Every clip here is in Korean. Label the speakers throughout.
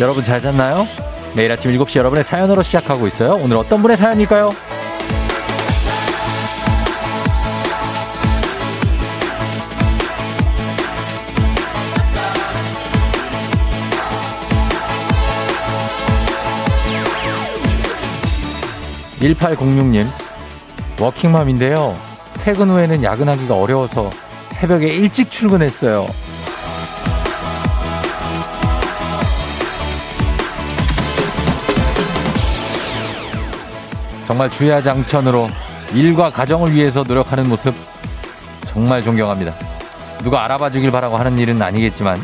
Speaker 1: 여러분 잘 잤나요? 매일 아침 7시 여러분의 사연으로 시작하고 있어요. 오늘 어떤 분의 사연일까요? 1806님, 워킹맘인데요. 퇴근 후에는 야근하기가 어려워서 새벽에 일찍 출근했어요. 정말 주야장천으로 일과 가정을 위해서 노력하는 모습 정말 존경합니다. 누가 알아봐 주길 바라고 하는 일은 아니겠지만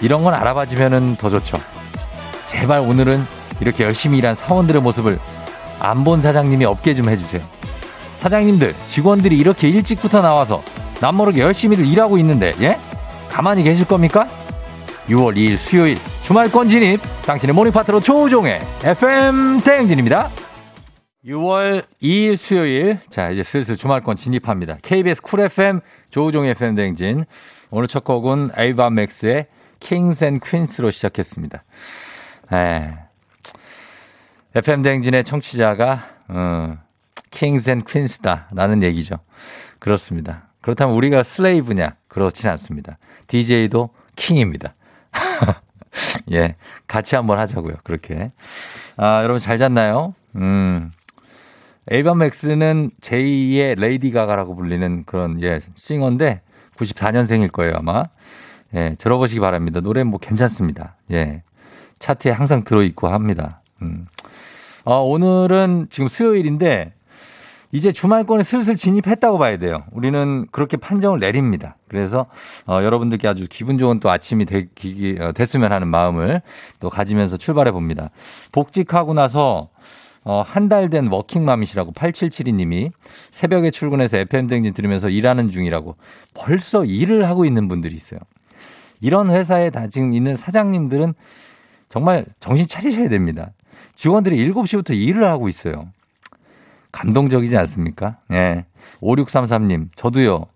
Speaker 1: 이런 건 알아봐 주면은 더 좋죠. 제발 오늘은 이렇게 열심히 일한 사원들의 모습을 안 본 사장님이 업계 좀 해주세요. 사장님들, 직원들이 이렇게 일찍부터 나와서 남모르게 열심히들 일하고 있는데, 예? 가만히 계실 겁니까? 6월 2일 수요일 주말권 진입 당신의 morning 파트너 조우종의 FM 대행진입니다. 6월 2일 수요일. 자, 이제 슬슬 주말권 진입합니다. KBS Cool FM 조우종 FM 댕진. 오늘 첫 곡은 에이바 맥스의 Kings and Queens로 시작했습니다. 에. FM 댕진의 청취자가 어, Kings and Queens다라는 얘기죠. 그렇습니다. 그렇다면 우리가 slave냐? 그렇진 않습니다. DJ도 킹입니다. 예, 같이 한번 하자고요. 그렇게. 아, 여러분 잘 잤나요? 음, 에이바 맥스는 제2의 레이디 가가라고 불리는 그런 예 싱어인데 94년생일 거예요 아마 예 들어보시기 바랍니다 노래 뭐 괜찮습니다 예 차트에 항상 들어있고 합니다 음. 어, 오늘은 지금 수요일인데 이제 주말권에 슬슬 진입했다고 봐야 돼요. 우리는 그렇게 판정을 내립니다. 그래서 어, 여러분들께 아주 기분 좋은 또 아침이 되, 기, 어, 됐으면 하는 마음을 또 가지면서 출발해 봅니다. 복직하고 나서 어, 한 달 된 워킹맘이시라고 8772님이 새벽에 출근해서 FM등진 들으면서 일하는 중이라고 벌써 일을 하고 있는 분들이 있어요. 이런 회사에 다 지금 있는 사장님들은 정말 정신 차리셔야 됩니다. 직원들이 7시부터 일을 하고 있어요. 감동적이지 않습니까? 예. 5633님, 저도요.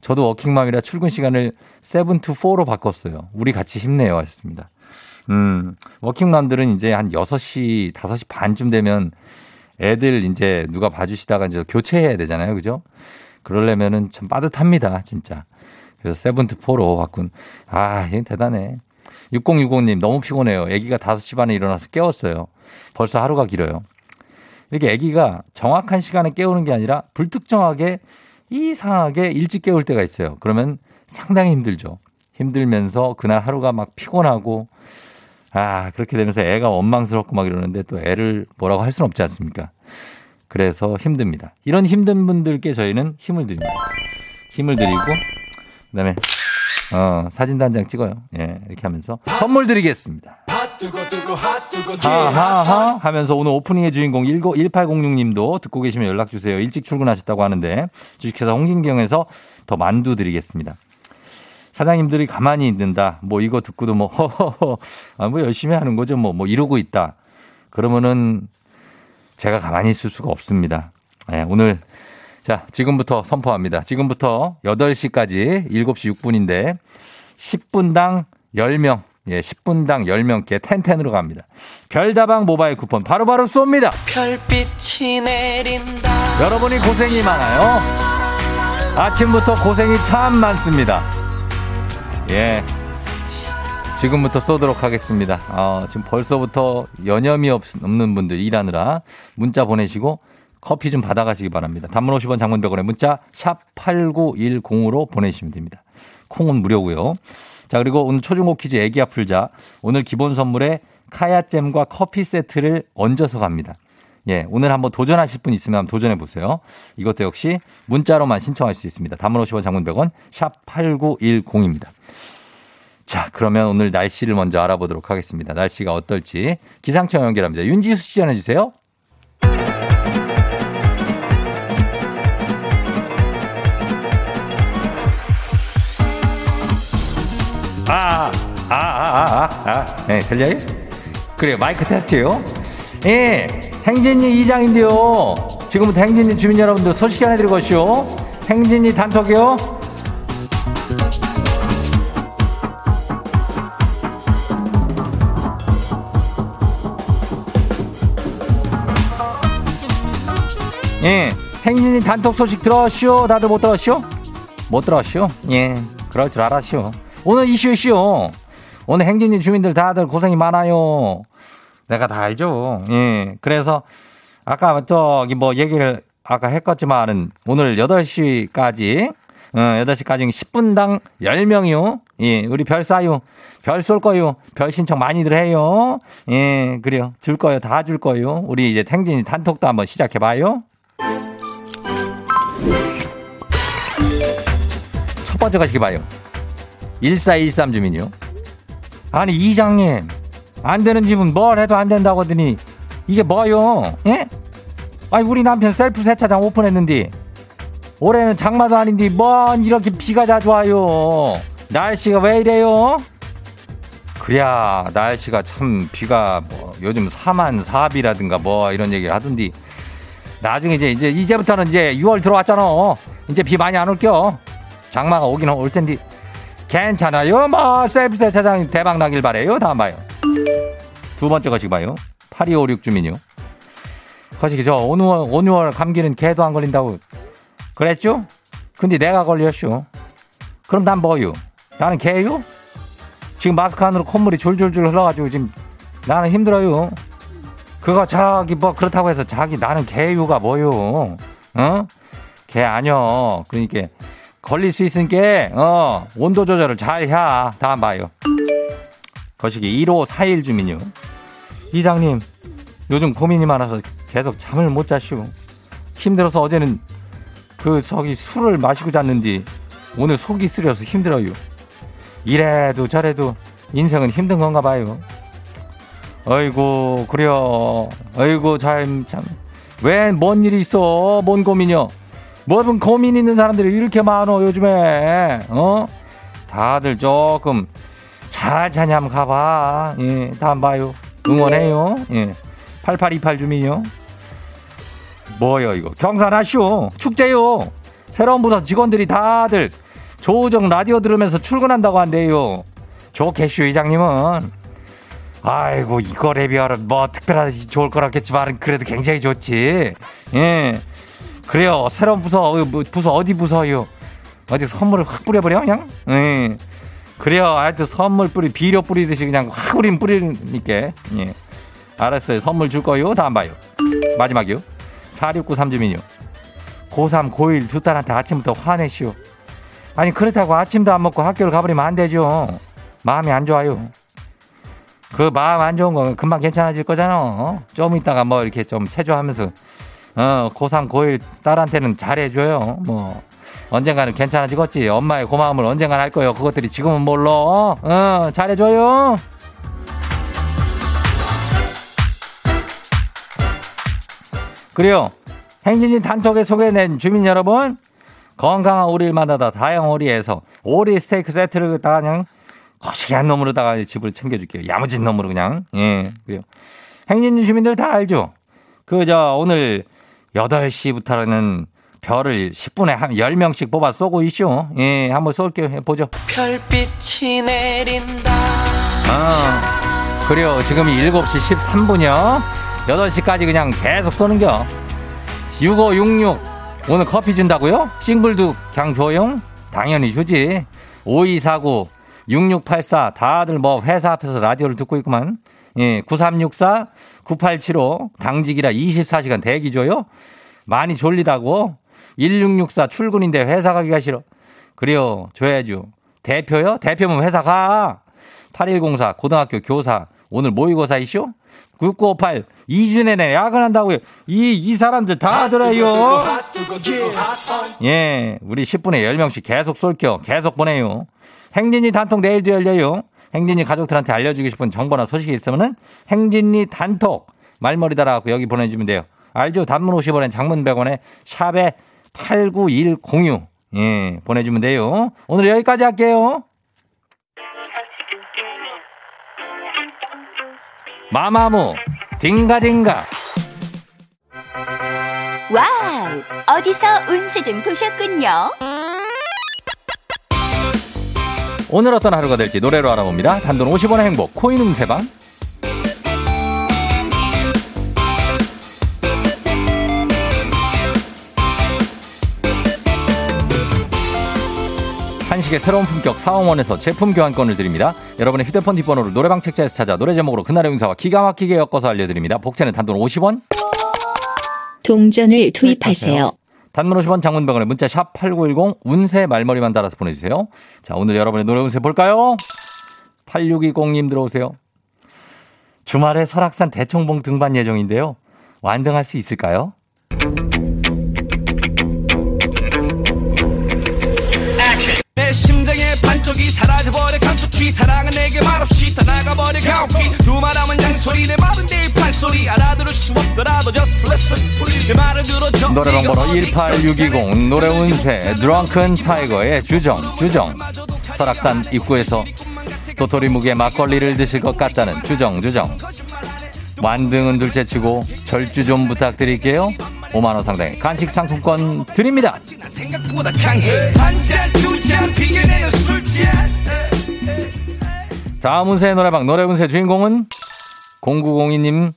Speaker 1: 저도 워킹맘이라 출근 시간을 7 to 4로 바꿨어요. 우리 같이 힘내요 하셨습니다. 음, 워킹맘들은 이제 한 6시, 5시 반쯤 되면 애들 이제 누가 봐주시다가 이제 교체해야 되잖아요. 그죠? 그러려면은 참 빠듯합니다. 진짜. 그래서 세븐트 포로 바꾼. 아, 얘 대단해. 6060님, 너무 피곤해요. 애기가 5시 반에 일어나서 깨웠어요. 벌써 하루가 길어요. 이렇게 애기가 정확한 시간에 깨우는 게 아니라 불특정하게 이상하게 일찍 깨울 때가 있어요. 그러면 상당히 힘들죠. 힘들면서 그날 하루가 막 피곤하고 아, 그렇게 되면서 애가 원망스럽고 막 이러는데 또 애를 뭐라고 할 수는 없지 않습니까? 그래서 힘듭니다. 이런 힘든 분들께 저희는 힘을 드립니다. 힘을 드리고, 그 다음에, 어, 사진도 한 장 찍어요. 예, 이렇게 하면서 선물 드리겠습니다. 하하하 하면서 오늘 오프닝의 주인공 1806님도 듣고 계시면 연락 주세요. 일찍 출근하셨다고 하는데 주식회사 홍진경에서 더 만두 드리겠습니다. 사장님들이 가만히 있는다. 뭐 이거 듣고도 뭐 허허허 아, 뭐 열심히 하는 거죠. 뭐뭐 뭐 이러고 있다. 그러면은 제가 가만히 있을 수가 없습니다. 네, 오늘 자, 지금부터 선포합니다. 지금부터 8시까지 7시 6분인데 10분당 10명 예, 10분당 10명께 텐텐으로 갑니다. 별다방 모바일 쿠폰 바로바로 바로 쏩니다. 별빛이 내린다. 여러분이 고생이 많아요. 아침부터 고생이 참 많습니다. 예. 지금부터 쏘도록 하겠습니다. 어, 지금 벌써부터 여념이 없, 없는 분들 일하느라 문자 보내시고 커피 좀 받아가시기 바랍니다. 단문 50원 장문 100원에 문자 샵 8910으로 보내시면 됩니다. 콩은 무료고요. 자, 그리고 오늘 초중고 퀴즈 애기야 풀자. 오늘 기본 선물에 카야잼과 커피 세트를 얹어서 갑니다. 예, 오늘 한번 도전하실 분 있으면 도전해 보세요. 이것도 역시 문자로만 신청할 수 있습니다. 단문 50원 장문 100원 샵 8910입니다. 자, 그러면 오늘 날씨를 먼저 알아보도록 하겠습니다. 날씨가 어떨지 기상청 연결합니다. 윤지수 씨 전해 주세요. 아, 아, 아, 아, 아, 아. 네, 들려요? 그래요, 마이크 테스트요. 예, 행진이 이장인데요. 지금부터 행진이 주민 여러분들 소식 전해드리고 오시오. 행진이 단톡이요. 예, 행진이 단톡 소식 들었시오. 다들 못 들었시오? 못 들었시오? 예, 그럴 줄 알았시오. 오늘 이슈 이슈. 오늘 행진이 주민들 다들 고생이 많아요. 내가 다 알죠. 예. 그래서 아까 저기 뭐 얘기를 아까 했겠지만은 오늘 8시까지 어, 8시까지 10분당 10명이요. 예, 우리 별 쏴요. 별 쏠 거요. 별 신청 많이들 해요. 예, 그래요. 줄 거요. 다 줄 거요. 우리 이제 탱진이 단톡도 한번 시작해 봐요. 첫 번째 가시기 봐요. 1413 주민이요. 아니, 이장님. 안 되는 집은 뭘 해도 안 된다고 하더니 이게 뭐요? 예? 아니, 우리 남편 셀프 세차장 오픈했는데 올해는 장마도 아닌데 뭔 이렇게 비가 자주 와요. 날씨가 왜 이래요? 그래야 날씨가 참 비가 뭐 요즘 사만 사비라든가 뭐 이런 얘기를 하던디 나중에 이제 이제 이제부터는 이제 6월 들어왔잖아. 이제 비 많이 안 올겨. 장마가 오긴 올 텐데 괜찮아요. 뭐 셀프 세차장 대박 나길 바래요. 다음 봐요. 두 번째 거시 봐요. 8256 주민요. 거시기 저 오누월 오누월 감기는 개도 안 걸린다고 그랬죠? 근데 내가 걸렸쇼. 그럼 난 뭐요? 나는 개요? 지금 마스크 안으로 콧물이 줄줄줄 흘러가지고 지금 나는 힘들어요. 그거 자기 뭐 그렇다고 해서 자기 나는 개유가 뭐요? 어? 개 아니여. 그러니까 걸릴 수 있으니까 어 온도 조절을 잘 해. 다음 봐요. 거시기 1541 주민요. 이장님 요즘 고민이 많아서 계속 잠을 못 자시오. 힘들어서 어제는 그 저기 술을 마시고 잤는데 오늘 속이 쓰려서 힘들어요. 이래도 저래도 인생은 힘든 건가 봐요. 어이구 그래요. 어이구 참 참. 왜 뭔 일이 있어? 뭔 고민이요? 뭐든 고민 있는 사람들이 이렇게 많어 요즘에. 어? 다들 조금 잘 자냐 한번 가봐. 예, 다음 봐요. 응원해요. 예. 8828 주민요. 뭐요 이거? 경산하쇼 축제요. 새로운 부서 직원들이 다들 조우정 라디오 들으면서 출근한다고 한대요. 좋겠슈 이장님은. 아이고 이거에 비하면 뭐 특별하지 좋을 거라겠지만 그래도 굉장히 좋지. 예. 그래요. 새로운 부서 어, 뭐 부서 어디 부서요? 어디 선물을 확 뿌려버려 그냥? 예 그래요 하여튼 선물 뿌리 비료 뿌리듯이 그냥 확 우린 뿌리니까 예 알았어요 선물 줄 거요 다음 봐요 마지막이요 4693 주민요. 고3, 고1 두 딸한테 아침부터 화내시오. 아니, 그렇다고 아침도 안 먹고 학교를 가버리면 안 되죠. 마음이 안 좋아요. 그 마음 안 좋은 건 금방 괜찮아질 거잖아. 어? 좀 있다가 뭐 이렇게 좀 체조하면서, 어, 고3, 고1 딸한테는 잘해줘요. 뭐, 언젠가는 괜찮아지겠지. 엄마의 고마움을 언젠간 할 거예요. 그것들이 지금은 몰라. 어, 어 잘해줘요. 그래요. 행진이 단톡에 소개된 주민 여러분, 건강한 오리를 만나다 다양한 오리에서 오리 스테이크 세트를 갖다가 그냥 거시기한 놈으로다가 집을 챙겨줄게요. 야무진 놈으로 그냥. 예, 그래요. 행진 주민들 다 알죠? 그, 저, 오늘 8시부터는 별을 10분에 한 10명씩 뽑아 쏘고 있쇼. 예, 한번 쏠게요. 보죠. 별빛이 내린다. 아, 그래요. 지금이 7시 13분이요. 8시까지 그냥 계속 쏘는겨. 6566. 오늘 커피 준다고요? 싱글도 그냥 줘용? 당연히 주지. 5249. 6684. 다들 뭐 회사 앞에서 라디오를 듣고 있구만. 예, 9364. 9875. 당직이라 24시간 대기 줘요? 많이 졸리다고? 1664 출근인데 회사 가기가 싫어. 그래요. 줘야죠. 대표요? 대표면 회사 가. 8104 고등학교 교사. 오늘 모의고사 이쇼? 6958 2주 내내 야근한다고요. 이, 이 사람들 다 들어요. 예, 우리 10분에 10명씩 계속 쏠겨. 계속 보내요. 행진이 단톡 내일도 열려요. 행진이 가족들한테 알려주고 싶은 정보나 소식이 있으면은 행진이 단톡 말머리 달아갖고 여기 보내주면 돼요. 알죠? 단문 50원에 장문 100원에 샵에 89106 예, 보내주면 돼요. 오늘 여기까지 할게요. 마마무 딩가딩가.
Speaker 2: wow 어디서 운세 좀 보셨군요.
Speaker 1: 오늘 어떤 하루가 될지 노래로 알아봅니다. 단돈 50원의 행복 코인 운세방 한식의 새로운 품격 사원원에서 제품 교환권을 드립니다. 여러분의 휴대폰 뒷번호를 노래방 책자에서 찾아 노래 제목으로 그날의 운사와 기가 막히게 엮어서 알려드립니다. 복제는 단돈 50원.
Speaker 3: 동전을 투입하세요.
Speaker 1: 단문 50원 장문병원에 문자 샵 8910 운세 말머리만 달아서 보내주세요. 자 오늘 여러분의 노래 운세 볼까요? 8620님 들어오세요. 주말에 설악산 대청봉 등반 예정인데요. 완등할 수 있을까요?
Speaker 4: 내 심장의 반쪽이 사라져버려 감쪽히 사랑은 내게 말없이 떠나가버려 가오키 두말하면 양소리 내 말은 내 판소리. 알아들을 수 없더라도 just listen. 내 말을 들어줘.
Speaker 1: 노래방 번호
Speaker 4: 어디까지
Speaker 1: 18620 노래 운세. 드렁큰 타이거의 주정 주정. 설악산 입구에서 도토리 묵에 막걸리를 드실 것 같다는 주정 주정. 완등은 둘째치고 절주 좀 부탁드릴게요 5만원 상당의 간식 상품권 드립니다. 다음 운세 노래방 노래 운세 주인공은 0902님.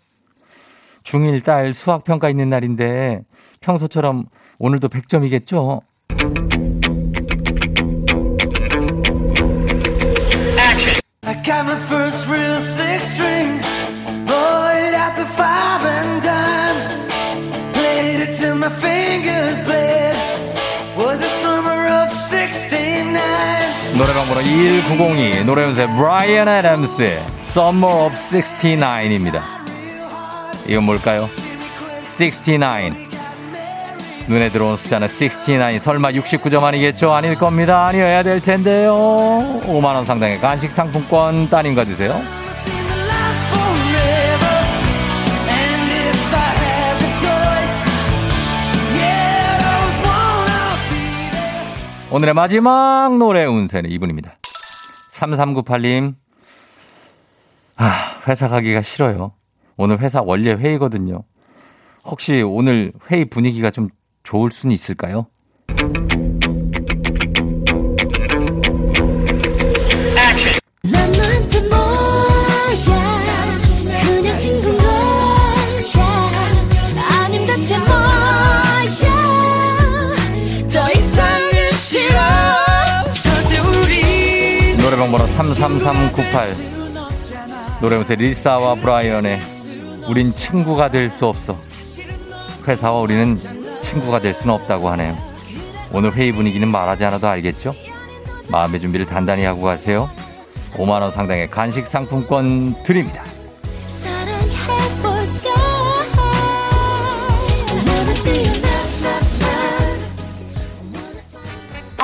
Speaker 1: 중1 딸 수학평가 있는 날인데 평소처럼 오늘도 100점이겠죠?
Speaker 4: I got my first real six string fingers bled was the summer of 69
Speaker 1: 노래방 번호 21902 노래 운세 브라이언 애덤스의 Summer of 69입니다. 이건 뭘까요? 69 눈에 들어온 숫자는 69 설마 69점 아니겠죠? 아닐 겁니다. 아니어야 될 텐데요. 5만원 상당의 간식 상품권 따님과 주세요. 오늘의 마지막 노래 운세는 이분입니다. 3398님. 아, 회사 가기가 싫어요. 오늘 회사 원래 회의거든요. 혹시 오늘 회의 분위기가 좀 좋을 수는 있을까요?
Speaker 4: 우리
Speaker 1: 노래방 번호 33398. 노래운세 릴사와 브라이언의 우린 친구가 될 수 없어. 회사와 우리는 친구가 될 수는 없다고 하네요. 오늘 회의 분위기는 말하지 않아도 알겠죠? 마음의 준비를 단단히 하고 가세요. 5만원 상당의 간식 상품권 드립니다.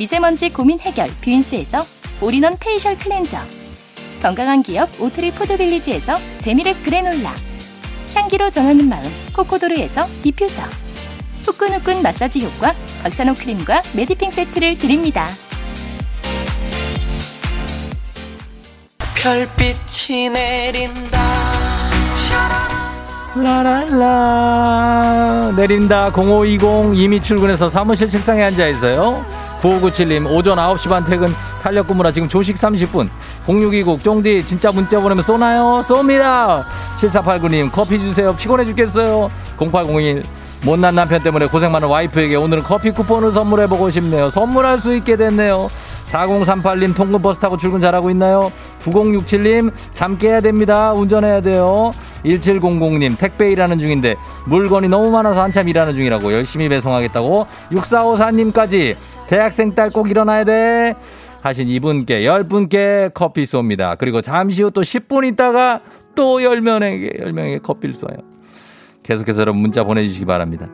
Speaker 5: 미세먼지 고민 해결 뷰인스에서 all-in-one facial cleanser. 건강한 기업 오트리 포드빌리지에서 재미랩 그래놀라. 향기로 전하는 마음 코코도르에서 디퓨저. 후끈후끈 마사지 효과 박찬호 크림과 메디핑 세트를 드립니다.
Speaker 4: 별빛이 내린다.
Speaker 1: 라랄라. 내린다. 0520 이미 출근해서 사무실 책상에 앉아 있어요 9597님 오전 9시 반 퇴근 탄력 근무라 지금 조식 30분 0620 쫑디 진짜 문자 보내면 쏘나요? 쏩니다 7489님 커피 주세요 피곤해 죽겠어요 0801 못난 남편 때문에 고생 많은 와이프에게 오늘은 커피 쿠폰을 선물해보고 싶네요 선물할 수 있게 됐네요 4038님 통근 버스 타고 출근 잘하고 있나요? 9067님 잠 깨야 됩니다. 운전해야 돼요. 1700님 택배 일하는 중인데 물건이 너무 많아서 한참 일하는 중이라고 열심히 배송하겠다고 6454님까지 대학생 딸 꼭 일어나야 돼. 하신 이분께 10분께 커피 쏩니다. 그리고 잠시 후 또 10분 있다가 또 10명에게 10명에게 커피를 쏴요. 계속해서 여러분 문자 보내주시기 바랍니다.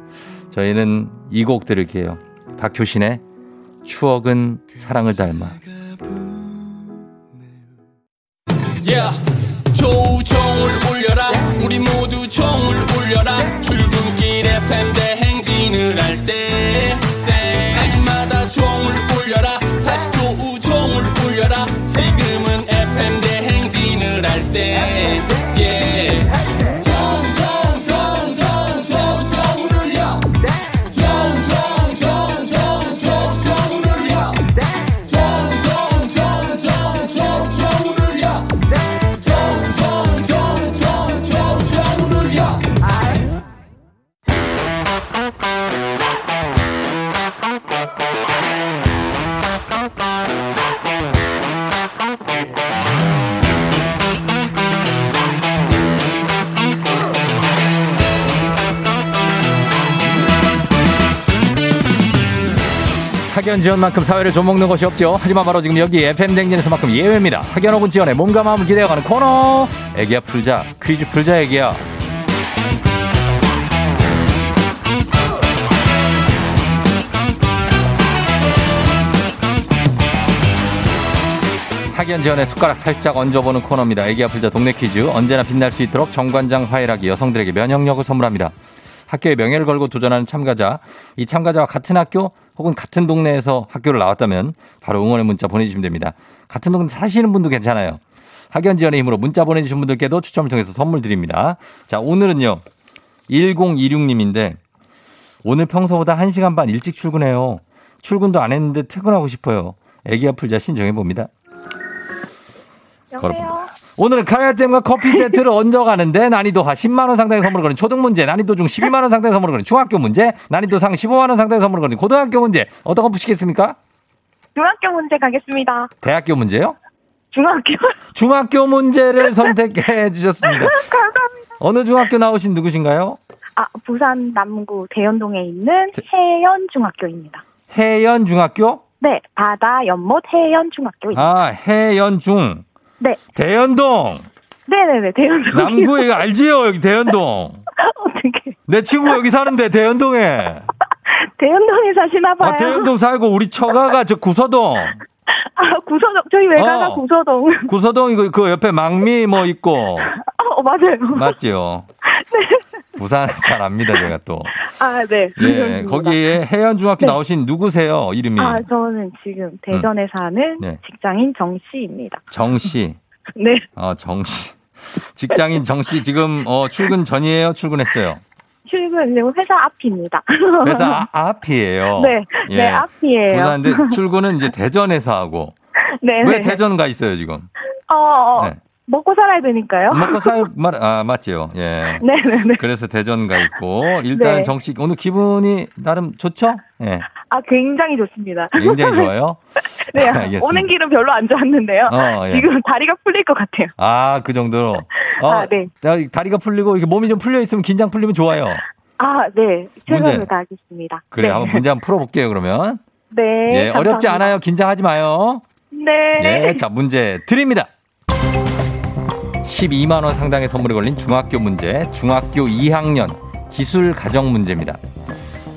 Speaker 1: 저희는 이 곡 들을게요. 박효신의 추억은 사랑을 닮아. 학연 지원만큼 사회를 좀먹는 것이 없죠. 하지만 바로 지금 여기 FM 댕진에서만큼 예외입니다. 학연 혹은 지원의 몸과 마음을 기대어가는 코너. 애기야 풀자 퀴즈 풀자 애기야. 학연 지원의 숟가락 살짝 얹어보는 코너입니다. 애기 아플자 동네 퀴즈 언제나 빛날 수 있도록 정관장 화이락이 여성들에게 면역력을 선물합니다. 학교의 명예를 걸고 도전하는 참가자, 이 참가자와 같은 학교 혹은 같은 동네에서 학교를 나왔다면 바로 응원의 문자 보내주시면 됩니다. 같은 동네 사시는 분도 괜찮아요. 학연 지원의 힘으로 문자 보내주신 분들께도 추첨을 통해서 선물 드립니다. 자, 오늘은요. 1026님인데 오늘 평소보다 1시간 반 일찍 출근해요. 출근도 안 했는데 퇴근하고 싶어요. 애기 아플자 신청해 봅니다.
Speaker 6: 여보세요.
Speaker 1: 오늘은 카야잼과 커피 세트를 얹어 가는데 난이도 하 10만 원 상당의 선물을 거는 초등 문제, 난이도 중 12만 원 상당의 선물을 거는 중학교 문제, 난이도 상 15만 원 상당의 선물을 거는 고등학교 문제. 어떤 거 푸시겠습니까?
Speaker 6: 중학교 문제 가겠습니다.
Speaker 1: 대학교 문제요?
Speaker 6: 중학교.
Speaker 1: 중학교 문제를 선택해 주셨습니다.
Speaker 6: 감사합니다.
Speaker 1: 어느 중학교 나오신 누구신가요?
Speaker 6: 아, 부산 남구 대연동에 있는 해연 중학교입니다.
Speaker 1: 해연 중학교?
Speaker 6: 네, 바다 연못 해연 중학교입니다.
Speaker 1: 아, 해연 중.
Speaker 6: 네,
Speaker 1: 대연동.
Speaker 6: 네네네 대연동.
Speaker 1: 남구 이거 알지요? 여기 대연동.
Speaker 6: 어떻게?
Speaker 1: 내 친구 여기 사는데 대연동에.
Speaker 6: 대연동에 사시나 봐요.
Speaker 1: 아, 대연동 살고 우리 처가가 저 구서동.
Speaker 6: 아, 구서동. 저희 외가가
Speaker 1: 어.
Speaker 6: 구서동.
Speaker 1: 구서동 이거 그 옆에 망미 뭐 있고
Speaker 6: 어, 맞아요.
Speaker 1: 맞지요? 부산 잘 압니다 제가 또.
Speaker 6: 아, 네.
Speaker 1: 예. 거기에 해연중학교
Speaker 6: 네.
Speaker 1: 나오신 누구세요? 이름이
Speaker 6: 아, 저는 지금 대전에 사는
Speaker 1: 네.
Speaker 6: 직장인 정 씨입니다.
Speaker 1: 정 씨.
Speaker 6: 네.
Speaker 1: 어, 정 씨. 직장인 정씨 지금 어, 출근 전이에요? 출근했어요?
Speaker 6: 출근 지금 회사 앞입니다.
Speaker 1: 회사 아, 앞이에요.
Speaker 6: 네,
Speaker 1: 예.
Speaker 6: 네, 앞이에요.
Speaker 1: 부산인데 출근은 이제 대전에서 하고
Speaker 6: 네,
Speaker 1: 왜
Speaker 6: 네.
Speaker 1: 대전 가 있어요 지금?
Speaker 6: 어, 어,
Speaker 1: 네.
Speaker 6: 먹고 살아야 되니까요.
Speaker 1: 먹고 살 말, 아 맞지요. 예.
Speaker 6: 네, 네, 네.
Speaker 1: 그래서 대전 가 있고 일단
Speaker 6: 네.
Speaker 1: 정씨 오늘 기분이 나름 좋죠? 예.
Speaker 6: 아, 굉장히 좋습니다.
Speaker 1: 굉장히 좋아요.
Speaker 6: 네,
Speaker 1: 알겠습니다.
Speaker 6: 오는 길은 별로 안 좋았는데요.
Speaker 1: 어, 예.
Speaker 6: 지금 다리가 풀릴 것 같아요.
Speaker 1: 아, 그 정도로. 어,
Speaker 6: 아, 네.
Speaker 1: 자, 다리가 풀리고 이렇게 몸이 좀 풀려 있으면 긴장 풀리면 좋아요.
Speaker 6: 아, 네. 최선을 다하겠습니다.
Speaker 1: 그래,
Speaker 6: 네.
Speaker 1: 한번 문제 한번 풀어볼게요, 그러면.
Speaker 6: 네.
Speaker 1: 예, 어렵지
Speaker 6: 감사합니다.
Speaker 1: 않아요. 긴장하지 마요.
Speaker 6: 네.
Speaker 1: 예, 자, 문제 드립니다. 12만원 상당의 선물이 걸린 중학교 문제, 중학교 2학년 기술 가정 문제입니다.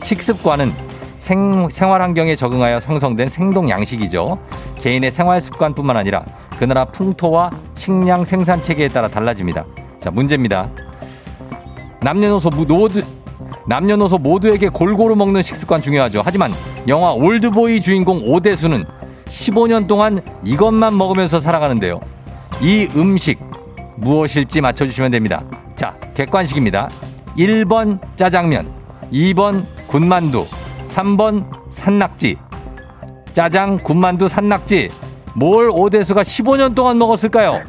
Speaker 1: 식습관은 생, 생활 환경에 적응하여 형성된 생동 양식이죠. 개인의 생활 습관뿐만 아니라 그 나라 풍토와 식량 생산 체계에 따라 달라집니다. 자, 문제입니다. 남녀노소 무- 모두 남녀노소 모두에게 골고루 먹는 식습관 중요하죠. 하지만 영화 올드보이 주인공 오대수는 15년 동안 이것만 먹으면서 살아가는데요. 이 음식 무엇일지 맞춰주시면 됩니다. 자, 객관식입니다. 1번 짜장면, 2번 군만두, 3번 산낙지. 짜장, 군만두, 산낙지. 뭘 오대수가 15년 동안 먹었을까요?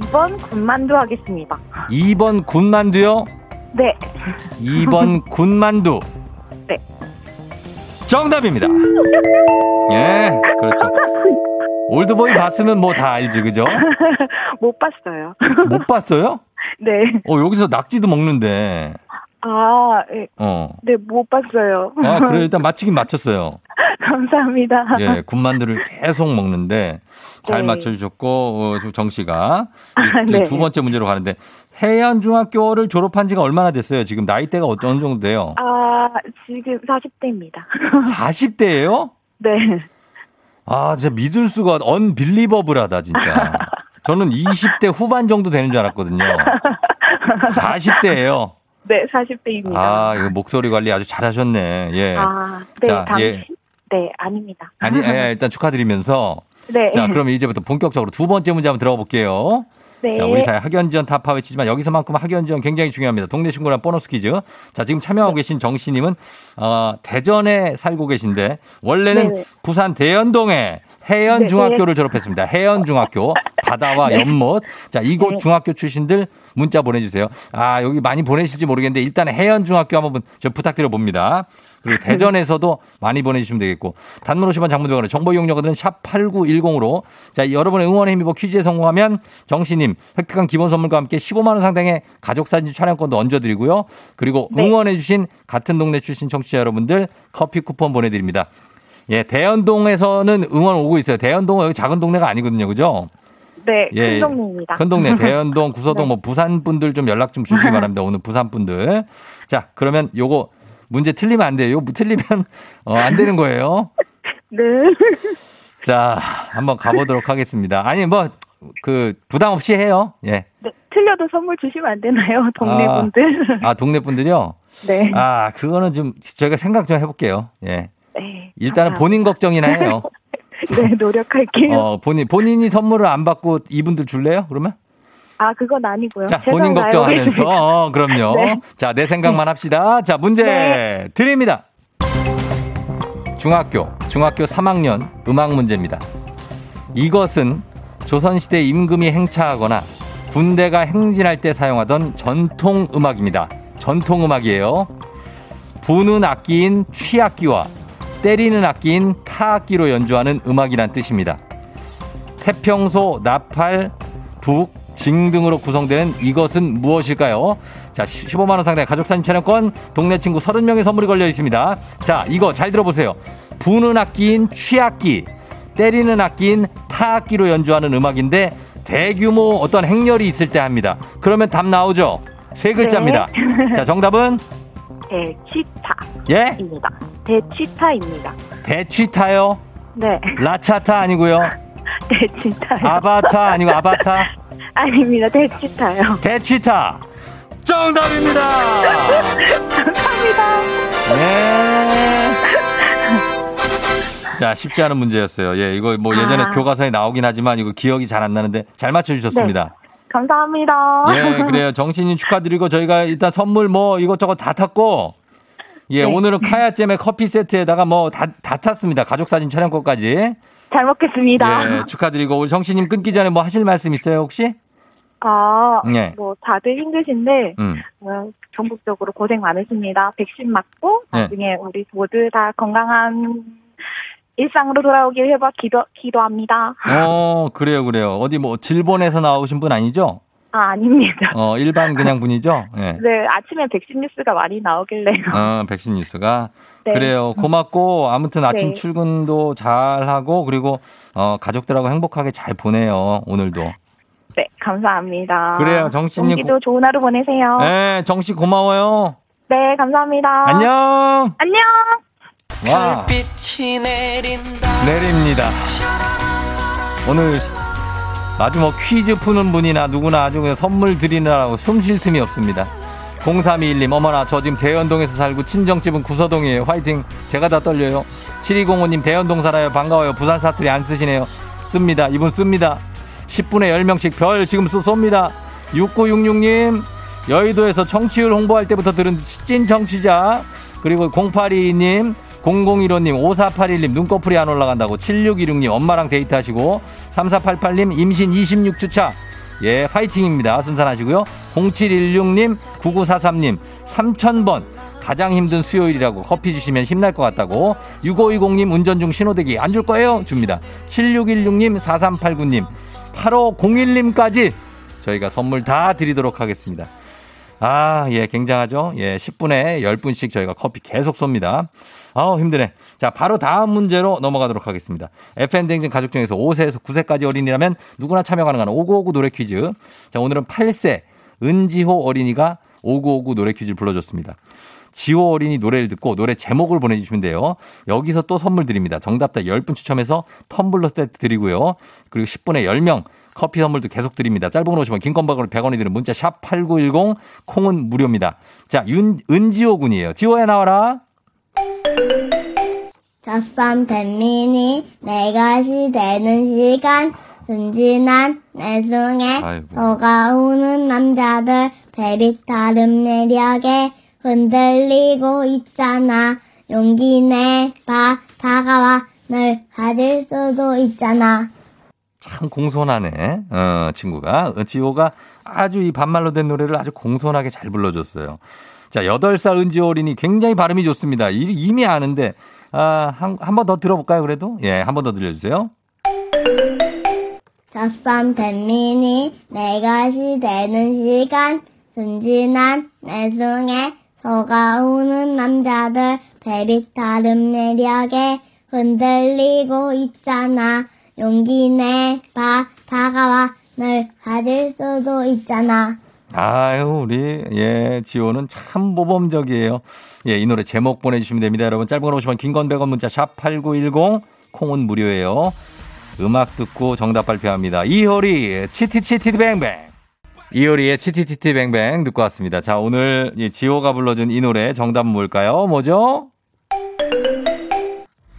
Speaker 6: 2번 군만두 하겠습니다.
Speaker 1: 2번 군만두요?
Speaker 6: 네.
Speaker 1: 2번 군만두.
Speaker 6: 네.
Speaker 1: 정답입니다. 예, 그렇죠. 올드보이 봤으면 뭐 다 알지, 그죠?
Speaker 6: 못 봤어요.
Speaker 1: 못 봤어요?
Speaker 6: 네.
Speaker 1: 어, 여기서 낙지도 먹는데.
Speaker 6: 아, 예.
Speaker 1: 어.
Speaker 6: 네, 못 봤어요.
Speaker 1: 아, 그래, 일단 맞히긴 맞췄어요.
Speaker 6: 감사합니다.
Speaker 1: 예, 군만두를 계속 먹는데 잘
Speaker 6: 네.
Speaker 1: 맞춰주셨고, 어, 저정 씨가.
Speaker 6: 아,
Speaker 1: 이제
Speaker 6: 네.
Speaker 1: 두 번째 문제로 가는데 해안중학교를 졸업한 지가 얼마나 됐어요? 지금 나이대가 어느 정도 돼요?
Speaker 6: 아, 지금 40대입니다.
Speaker 1: 40대예요?
Speaker 6: 네.
Speaker 1: 아, 진짜 믿을 수가 언빌리버블하다 진짜. 저는 20대 후반 정도 되는 줄 알았거든요. 40대예요.
Speaker 6: 네, 40대입니다.
Speaker 1: 아, 이거 목소리 관리 아주 잘하셨네. 예.
Speaker 6: 아, 네,
Speaker 1: 자,
Speaker 6: 당신.
Speaker 1: 예.
Speaker 6: 네, 아닙니다.
Speaker 1: 아니, 예, 일단 축하드리면서
Speaker 6: 네.
Speaker 1: 자, 그럼 이제부터 본격적으로 두 번째 문제 한번 들어가 볼게요.
Speaker 6: 네.
Speaker 1: 자, 우리 사회 학연 지원 타파 외치지만 여기서만큼 학연 지원 굉장히 중요합니다. 동네 친구랑 보너스 퀴즈. 자, 지금 참여하고
Speaker 6: 네.
Speaker 1: 계신 정씨 님은 어, 대전에 살고 계신데 원래는
Speaker 6: 네.
Speaker 1: 부산 대연동에 해연중학교를 졸업했습니다. 해연중학교 바다와 연못. 자, 이곳
Speaker 6: 네.
Speaker 1: 중학교 출신들 문자 보내주세요. 아, 여기 많이 보내실지 모르겠는데 일단 해연중학교 한번 저 부탁드려 봅니다. 그리고 대전에서도 많이 보내주시면 되겠고 단문 50원 장문병원의 정보 이용료들은 샵 8910으로 자 여러분의 응원의 힘입어 퀴즈에 성공하면 정씨님 획득한 기본 선물과 함께 15만 원 상당의 가족사진 촬영권도 얹어드리고요. 그리고
Speaker 6: 네.
Speaker 1: 응원해 주신 같은 동네 출신 청취자 여러분들 커피 쿠폰 보내드립니다. 예, 대연동에서는 응원 오고 있어요. 대연동은 여기 작은 동네가 아니거든요. 그죠?
Speaker 6: 네,
Speaker 1: 예,
Speaker 6: 큰 동네입니다.
Speaker 1: 큰 동네, 대연동, 구서동,
Speaker 6: 네.
Speaker 1: 뭐 부산 분들 좀 연락 좀 주시기 바랍니다. 오늘 부산 분들. 자, 그러면 요거 문제 틀리면 안 돼요. 요거 틀리면 어, 안 되는 거예요.
Speaker 6: 네.
Speaker 1: 자, 한번 가보도록 하겠습니다. 아니 뭐 그 부담 없이 해요. 예.
Speaker 6: 네. 틀려도 선물 주시면 안 되나요? 동네
Speaker 1: 아.
Speaker 6: 분들.
Speaker 1: 아 동네 분들요.
Speaker 6: 네.
Speaker 1: 아 그거는 좀 저희가 생각 좀 해볼게요. 예.
Speaker 6: 네.
Speaker 1: 일단은
Speaker 6: 감사합니다.
Speaker 1: 본인 걱정이나 해요.
Speaker 6: 네, 노력할게요.
Speaker 1: 어 본인 본인이 선물을 안 받고 이분들 줄래요? 그러면?
Speaker 6: 아, 그건 아니고요.
Speaker 1: 자, 본인 걱정하면서. 어, 그럼요.
Speaker 6: 네.
Speaker 1: 자, 내 생각만 합시다. 자, 문제
Speaker 6: 네.
Speaker 1: 드립니다. 중학교, 중학교 3학년 음악 문제입니다. 이것은 조선시대 임금이 행차하거나 군대가 행진할 때 사용하던 전통 음악입니다. 전통 음악이에요. 부는 악기인 취악기와 때리는 악기인 타악기로 연주하는 음악이란 뜻입니다. 태평소, 나팔, 북, 징 등으로 구성되는 이것은 무엇일까요? 자, 15만원 상당의 가족사진 촬영권, 동네 친구 30명의 선물이 걸려 있습니다. 자, 이거 잘 들어보세요. 부는 악기인 취악기, 때리는 악기인 타악기로 연주하는 음악인데 대규모 어떤 행렬이 있을 때 합니다. 그러면 답 나오죠? 세 글자입니다. 자, 정답은? 예?
Speaker 6: 대치타입니다. 대치타입니다.
Speaker 1: 대취타요?
Speaker 6: 네,
Speaker 1: 라차타 아니고요.
Speaker 6: 대치타요.
Speaker 1: 아바타 아니고 아바타?
Speaker 6: 아닙니다. 대치타요.
Speaker 1: 대취타. 정답입니다.
Speaker 6: 감사합니다.
Speaker 1: 네. 자, 쉽지 않은 문제였어요. 예, 이거 뭐 예전에
Speaker 6: 아.
Speaker 1: 교과서에 나오긴 하지만 이거 기억이 잘 안 나는데 잘 맞춰 주셨습니다.
Speaker 6: 감사합니다.
Speaker 1: 예, 그래요. 정신님 축하드리고 저희가 일단 선물 뭐 이것저것 다 탔고 예,
Speaker 6: 네.
Speaker 1: 오늘은 카야잼의 커피 세트에다가 뭐 다, 다 탔습니다. 가족 사진 촬영권까지.
Speaker 6: 잘 먹겠습니다.
Speaker 1: 예, 축하드리고 우리 정신님 끊기 전에 뭐 하실 말씀 있어요, 혹시?
Speaker 6: 아,
Speaker 1: 네.
Speaker 6: 뭐 다들 힘드신데
Speaker 1: 음.
Speaker 6: 어, 전국적으로 고생 많으십니다. 백신 맞고
Speaker 1: 네.
Speaker 6: 나중에 우리 모두 다 건강한 일상으로 돌아오길 해봐 기도 기도합니다.
Speaker 1: 어, 그래요, 그래요. 어디 뭐 질본에서 나오신 분 아니죠?
Speaker 6: 아 아닙니다.
Speaker 1: 어, 일반 그냥 분이죠? 예.
Speaker 6: 네 아침에 백신 뉴스가 많이 나오길래요.
Speaker 1: 어, 백신 뉴스가.
Speaker 6: 네.
Speaker 1: 그래요. 고맙고, 아무튼 아침
Speaker 6: 네.
Speaker 1: 출근도 잘 하고, 그리고, 어, 가족들하고 행복하게 잘 보내요, 오늘도.
Speaker 6: 네 감사합니다.
Speaker 1: 그래요,
Speaker 6: 동기도
Speaker 1: 고-
Speaker 6: 좋은 하루 보내세요.
Speaker 1: 네, 정씨 고마워요.
Speaker 6: 네 감사합니다.
Speaker 1: 안녕!
Speaker 6: 안녕.
Speaker 1: 와.
Speaker 4: 별빛이 내린다
Speaker 1: 내립니다. 오늘 아주 뭐 퀴즈 푸는 분이나 누구나 아주 그냥 선물 드리느라고 숨 쉴 틈이 없습니다. 0321님, 어머나, 저 지금 대연동에서 살고 친정집은 구서동이에요. 화이팅. 제가 다 떨려요. 7205님, 대연동 살아요. 반가워요. 부산 사투리 안 쓰시네요. 씁니다. 이분 씁니다. 10분에 10명씩 별 지금 쏘, 쏩니다. 6966님, 여의도에서 청취율 홍보할 때부터 들은 찐 청취자. 그리고 0822님, 0015님, 5481님, 눈꺼풀이 안 올라간다고. 7616님, 엄마랑 데이트하시고. 3488님, 임신 26주차. 예, 화이팅입니다. 순산하시고요. 0716님, 9943님, 3000번. 가장 힘든 수요일이라고 커피 주시면 힘날 것 같다고. 6520님, 운전 중 신호대기 안 줄 거예요? 줍니다. 7616님, 4389님, 8501님까지 저희가 선물 다 드리도록 하겠습니다. 아, 예, 굉장하죠? 예, 10분에 10분씩 저희가 커피 계속 쏩니다. 아우, 힘드네. 자, 바로 다음 문제로 넘어가도록 하겠습니다. FN댕진 가족 중에서 5세에서 9세까지 어린이라면 누구나 참여 가능한 5959 노래 퀴즈. 자, 오늘은 8세 은지호 어린이가 5959 노래 퀴즈를 불러줬습니다. 지호 어린이 노래를 듣고 노래 제목을 보내주시면 돼요. 여기서 또 선물 드립니다. 정답자 10분 추첨해서 텀블러 세트 드리고요. 그리고 10분에 10명 커피 선물도 계속 드립니다. 짧은 걸 오시면 긴 건박으로 100원이 드는 문자 샵 8910 콩은 무료입니다. 자, 윤, 은지호 군이에요. 지호야 나와라.
Speaker 7: 낯선 뱀민이 내 것이 되는 시간 순진한 내 속에
Speaker 1: 아이고.
Speaker 7: 속아오는 남자들 별이 다른 매력에 흔들리고 있잖아 용기 내봐 다가와 널 가질 수도 있잖아
Speaker 1: 참 공손하네. 어, 친구가. 어, 지호가 아주 이 반말로 된 노래를 아주 공손하게 잘 불러줬어요. 자, 8살 은지호 어린이 굉장히 발음이 좋습니다. 이- 이미 아는데, 아, 한, 한 번 더 들어볼까요, 그래도? 예, 한 번 더 들려주세요.
Speaker 7: 낯선 뱀민이 내 것이 되는 시간 순진한 내 속에 속아오는 남자들 별이 다른 매력에 흔들리고 있잖아 용기 내봐 다가와 널 가질 수도 있잖아
Speaker 1: 아유, 우리, 예, 지호는 참 모범적이에요. 예, 이 노래 제목 보내주시면 됩니다. 여러분, 짧은 걸 오시면 긴건 100원 문자 샵8910, 콩은 무료예요. 음악 듣고 정답 발표합니다. 이효리, 치티치티뱅뱅. 이효리의 치티치티뱅뱅 듣고 왔습니다. 자, 오늘 이 지호가 불러준 이 노래 정답 뭘까요? 뭐죠?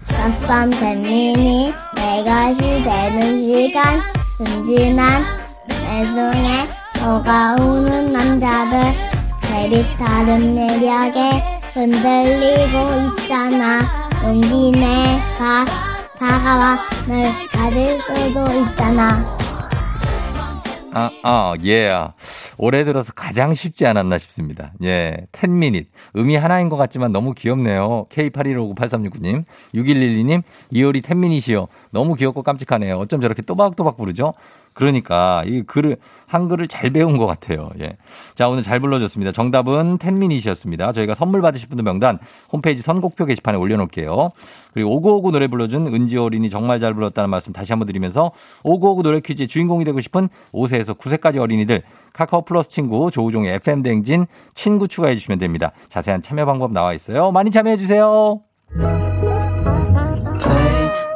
Speaker 7: 낯선 뱀민이 내 것이 되는 시간 순진한 내 속에 속아오는 남자들. 별이 다른 매력에 흔들리고 있잖아. 내봐 다가와 널 가질 수도 있잖아.
Speaker 1: 아, 아, 예. 올해 들어서 가장 쉽지 않았나 싶습니다. 예. 10미닛. 음이 하나인 것 같지만 너무 귀엽네요. K81598369님. 6112님. 이효리 10미닛이요. 너무 귀엽고 깜찍하네요. 어쩜 저렇게 또박또박 부르죠? 그러니까 이 글을 한글을 잘 배운 것 같아요. 예. 자 오늘 잘 불러줬습니다. 정답은 텐미닛이었습니다. 저희가 선물 받으실 분들 명단 홈페이지 선곡표 게시판에 올려놓을게요. 그리고 오구오구 노래 불러준 은지 어린이 정말 잘 불렀다는 말씀 다시 한번 드리면서 오구오구 노래 퀴즈의 주인공이 되고 싶은 5세에서 9세까지 어린이들 카카오 플러스 친구 조우종의 FM 댕진 친구 추가해 주시면 됩니다. 자세한 참여 방법 나와 있어요. 많이 참여해 주세요.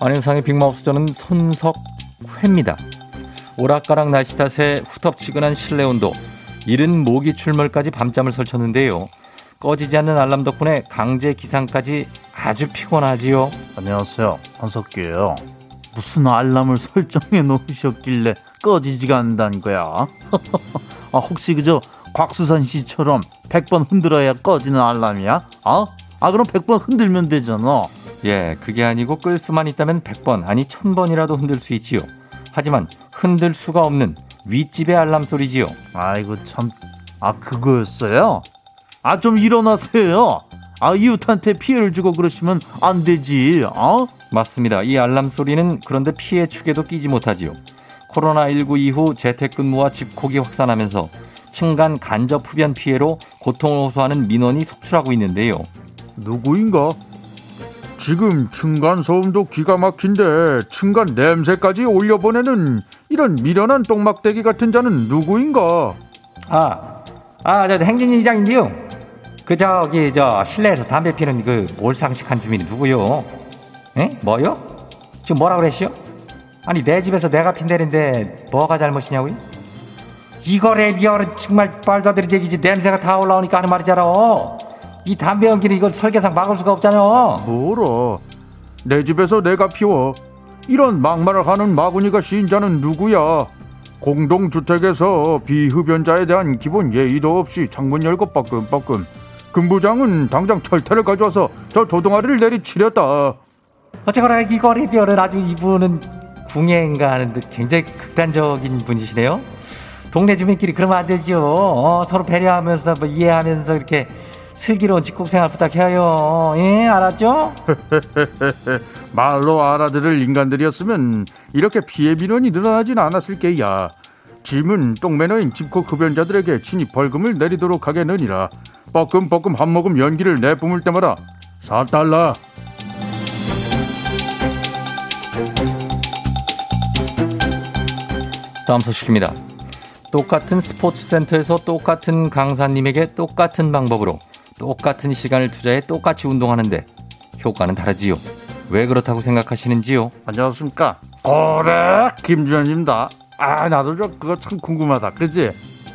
Speaker 1: 안윤상의 빅마우스 저는 손석회입니다. 오락가락 날씨 탓에 후텁지근한 실내 온도, 이른 모기 출몰까지 밤잠을 설쳤는데요. 꺼지지 않는 알람 덕분에 강제 기상까지 아주 피곤하지요.
Speaker 8: 안녕하세요. 한석규예요. 무슨 알람을 설정해 놓으셨길래 꺼지지가 않는다는 거야? 아, 혹시 그저 곽수산 씨처럼 100번 흔들어야 꺼지는 알람이야? 아? 아 그럼 100번 흔들면 되잖아.
Speaker 1: 예, 그게 아니고 끌 수만 있다면 100번, 아니 1000번이라도 흔들 수 있지요. 하지만 흔들 수가 없는 윗집의 알람 소리지요.
Speaker 8: 아이고 참. 아 그거였어요? 아 좀 일어나세요. 아 이웃한테 피해를 주고 그러시면 안 되지. 어?
Speaker 1: 맞습니다. 이 알람 소리는 그런데 피해 축에도 끼지 못하지요. 코로나19 이후 재택근무와 집콕이 확산하면서 층간 간접 흡연 피해로 고통을 호소하는 민원이 속출하고 있는데요.
Speaker 9: 누구인가? 지금 층간 소음도 기가 막힌데 층간 냄새까지 올려보내는 이런 미련한 똥막대기 같은 자는 누구인가?
Speaker 1: 아, 아, 저 행진 이장인데요. 그 저기 저 실내에서 담배 피는 그 몰상식한 주민이 누구요? 에? 뭐요? 지금 뭐라 그랬시요? 아니 내 집에서 내가 핀다는데 뭐가 잘못이냐고요? 이거래 리얼은 정말 되는 얘기지 냄새가 다 올라오니까 하는 말이잖아. 이 담배 연기는 이걸 설계상 막을 수가 없잖아.
Speaker 9: 뭐라? 내 집에서 내가 피워. 이런 막말을 하는 마구니가 씌인 자는 누구야? 공동주택에서 비흡연자에 대한 기본 예의도 없이 창문 열고 빠끔빠끔. 금부장은 당장 철퇴를 가져와서 저 주둥아리를 내리치렷다.
Speaker 1: 어쨌거나 이거 레비얼은 아주 이분은 궁예인가 하는데 굉장히 극단적인 분이시네요. 동네 주민끼리 그러면 안 되지요. 어, 서로 배려하면서 뭐 이해하면서 이렇게 슬기로운 집콕생활 부탁해요. 예, 알았죠?
Speaker 9: 말로 알아들을 인간들이었으면 이렇게 피해 민원이 늘어나진 않았을 게야. 짐은 똥매너인 집콕 흡연자들에게 진입 벌금을 내리도록 하겠느니라. 뻐끔뻐끔 한 모금 연기를 내뿜을 때마다 4달러.
Speaker 1: 다음 소식입니다. 똑같은 스포츠 센터에서 똑같은 강사님에게 똑같은 방법으로 똑같은 시간을 투자해 똑같이 운동하는데 효과는 다르지요. 왜 그렇다고 생각하시는지요?
Speaker 8: 안녕하십니까. 고래 김주현입니다. 아 나도 저 그거 참 궁금하다. 그지?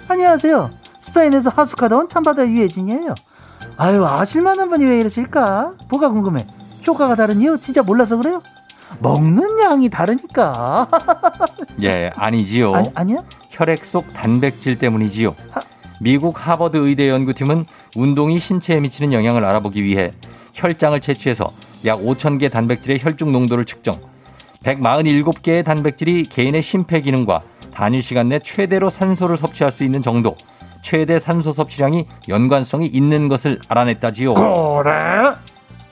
Speaker 10: 안녕하세요. 스페인에서 하숙하다 온 참바다 유해진이에요. 아유 아실만한 분이 왜 이러실까? 뭐가 궁금해? 효과가 다른 이유 진짜 몰라서 그래요? 먹는 양이 다르니까.
Speaker 1: 예, 아니지요.
Speaker 10: 아니, 아니야?
Speaker 1: 혈액 속 단백질 때문이지요. 미국 하버드 의대 연구팀은 운동이 신체에 미치는 영향을 알아보기 위해 혈장을 채취해서 약 5,000개 단백질의 혈중 농도를 측정. 147개의 단백질이 개인의 심폐 기능과 단위 시간 내 최대로 산소를 섭취할 수 있는 정도, 최대 산소 섭취량이 연관성이 있는 것을 알아냈다지요.
Speaker 8: 고래?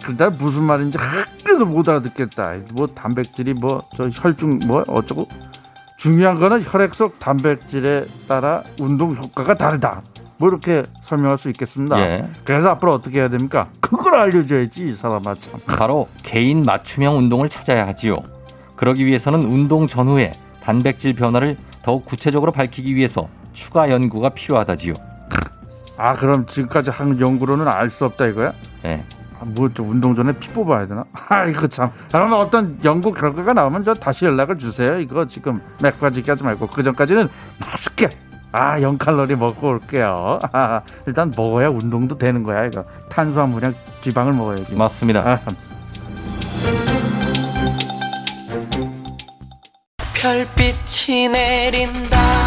Speaker 8: 근데 무슨 말인지 하나도 못 알아듣겠다. 뭐 단백질이 뭐 저 혈중 뭐 어쩌고 중요한 거는 혈액 속 단백질에 따라 운동 효과가 다르다. 뭐 이렇게 설명할 수 있겠습니다.
Speaker 1: 예.
Speaker 8: 그래서 앞으로 어떻게 해야 됩니까? 그걸 알려줘야지 이 사람아 참.
Speaker 1: 바로 개인 맞춤형 운동을 찾아야 하지요. 그러기 위해서는 운동 전후에 단백질 변화를 더욱 구체적으로 밝히기 위해서 추가 연구가 필요하다지요.
Speaker 8: 아 그럼 지금까지 한 연구로는 알 수 없다 이거야?
Speaker 1: 예.
Speaker 8: 아, 뭐저 운동 전에 피 뽑아야 되나? 아 이거 참. 그러면 어떤 연구 결과가 나오면 저 다시 연락을 주세요. 이거 지금 맥빠지게 하지 말고 그 전까지는 맛있게 아 0칼로리 먹고 올게요. 아, 일단 먹어야 운동도 되는 거야 이거. 탄수화물이랑 지방을 먹어야지.
Speaker 1: 맞습니다.
Speaker 8: 아,
Speaker 4: 별빛이 내린다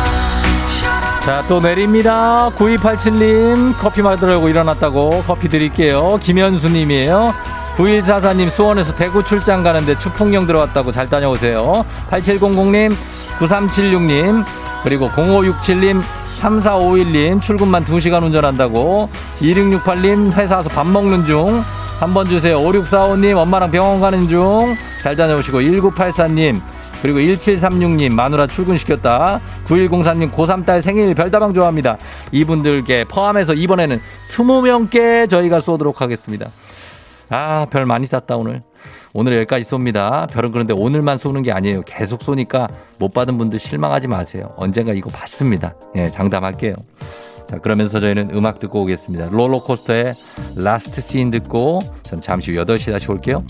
Speaker 1: 자, 또 내립니다. 9287님, 커피 마시려고 일어났다고 커피 드릴게요. 김현수님이에요. 9144님, 수원에서 대구 출장 가는데 추풍령 들어왔다고 잘 다녀오세요. 8700님, 9376님, 그리고 0567님, 3451님, 출근만 2시간 운전한다고. 2668님, 회사 와서 밥 먹는 중. 한 번 주세요. 5645님, 엄마랑 병원 가는 중. 잘 다녀오시고. 1984님, 그리고 1736님 마누라 출근시켰다. 9103님 고3 딸 생일 별다방 좋아합니다. 이분들께 포함해서 이번에는 20명께 저희가 쏘도록 하겠습니다. 아, 별 많이 쐈다 오늘. 오늘 여기까지 쏩니다. 별은 그런데 오늘만 쏘는 게 아니에요. 계속 쏘니까 못 받은 분들 실망하지 마세요. 언젠가 이거 받습니다. 예, 장담할게요. 자, 그러면서 저희는 음악 듣고 오겠습니다. 롤러코스터의 Last Scene 듣고 전 잠시 후 8시 다시 올게요.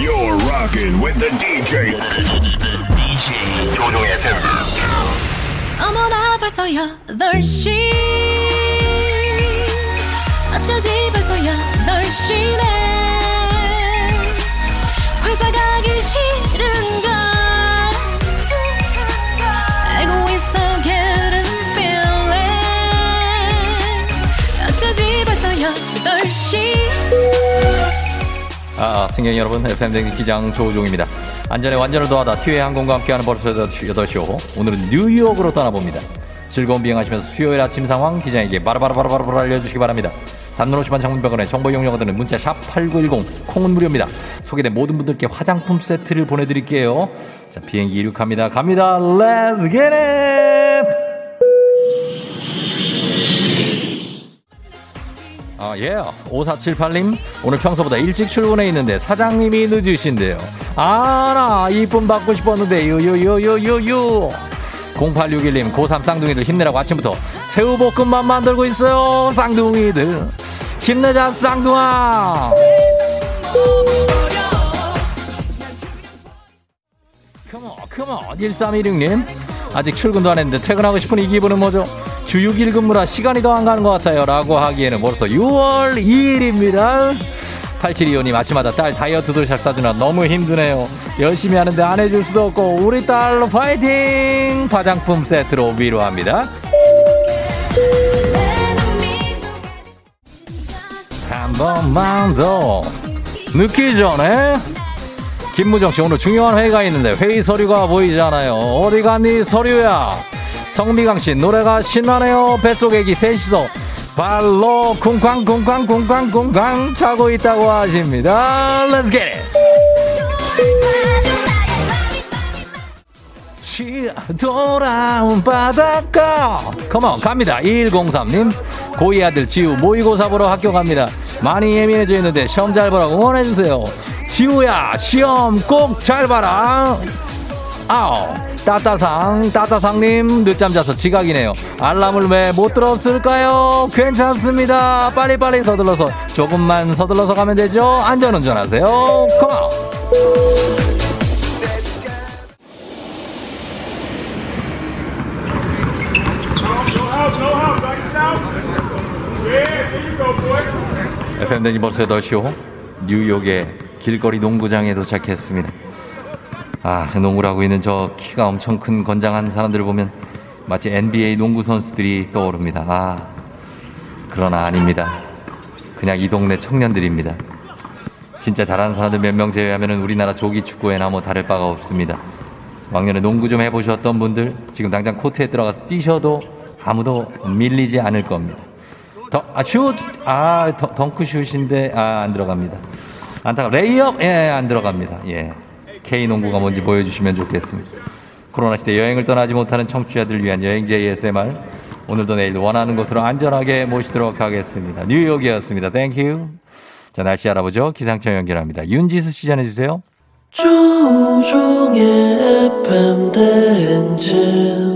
Speaker 11: You're rocking with the DJ. DJ 조종의
Speaker 12: 어머나 벌써 8시 어쩌지 벌써 8시네 회사 가기 싫은걸 알고 있어 getting feeling 어쩌지 벌써 8시
Speaker 1: 아, 승객 여러분, FM댕진 기장 조우종입니다. 안전에 완전을 더하다 티웨이 항공과 함께하는 벌써 8쇼. 오늘은 뉴욕으로 떠나봅니다. 즐거운 비행하시면서 수요일 아침 상황 기장에게 바로바로바로바로 알려주시기 바랍니다. 단문 50만 장문병원의 정보 이용료들은 문자 샵 8910 콩은 무료입니다. 소개된 모든 분들께 화장품 세트를 보내드릴게요. 자 비행기 이륙합니다. 갑니다. Let's get it! 아, 예. 5478님, 오늘 평소보다 일찍 출근해 있는데 사장님이 늦으신데요. 아, 나 이쁨 받고 싶었는데, 유유유유유유. 0861님, 고3 쌍둥이들 힘내라고 아침부터 새우볶음밥 만들고 있어요. 쌍둥이들. 힘내자, 쌍둥아! 컴온, 컴온. 1316님. 아직 출근도 안 했는데 퇴근하고 싶은 이 기분은 뭐죠? 주 6일 근무라 시간이 더 안 가는 것 같아요. 라고 하기에는 벌써 6월 2일입니다. 8725님 아침마다 딸 다이어트 도시락 싸주느라 너무 힘드네요. 열심히 하는데 안 해줄 수도 없고 우리 딸로 파이팅! 화장품 세트로 위로합니다. 한 번만 더 늦기 전에 김무정 씨 오늘 중요한 회의가 있는데 회의 서류가 보이잖아요. 어디 갔니 서류야? 성미강 씨 노래가 신나네요. 뱃속 애기 셋이서 발로 쿵쾅 쿵쾅 쿵쾅 쿵쾅 차고 있다고 하십니다. Let's get 돌아온 바닷가. 컴온 갑니다. 2103님 고2 아들 지우 모의고사 보러 학교 갑니다. 많이 예민해져 있는데 시험 잘 보라고 응원해주세요. 지우야 시험 꼭 잘 봐라. 아우 따따상 따따상님 늦잠 자서 지각이네요. 알람을 왜 못 들었을까요? 괜찮습니다. 빨리빨리 서둘러서 조금만 서둘러서 가면 되죠? 안전운전 하세요. 컴온 FM 댕지 벌써 8시 호 뉴욕의 길거리 농구장에 도착했습니다. 아, 저 농구를 하고 있는 저 키가 엄청 큰 건장한 사람들을 보면 마치 NBA 농구 선수들이 떠오릅니다. 아, 그러나 아닙니다. 그냥 이 동네 청년들입니다. 진짜 잘하는 사람들 몇 명 제외하면 우리나라 조기 축구에나 뭐 다를 바가 없습니다. 왕년에 농구 좀 해보셨던 분들 지금 당장 코트에 들어가서 뛰셔도 아무도 밀리지 않을 겁니다. 더, 아, 슛! 아, 더, 덩크슛인데, 아, 안 들어갑니다. 안타까 레이업! 예, 안 들어갑니다. 예. K 농구가 뭔지 보여주시면 좋겠습니다. 코로나 시대 여행을 떠나지 못하는 청취자들 위한 여행지 ASMR. 오늘도 내일도 원하는 곳으로 안전하게 모시도록 하겠습니다. 뉴욕이었습니다. Thank you. 자, 날씨 알아보죠. 기상청 연결합니다. 윤지수 씨 전해주세요.
Speaker 13: 조우종의 FM 대행진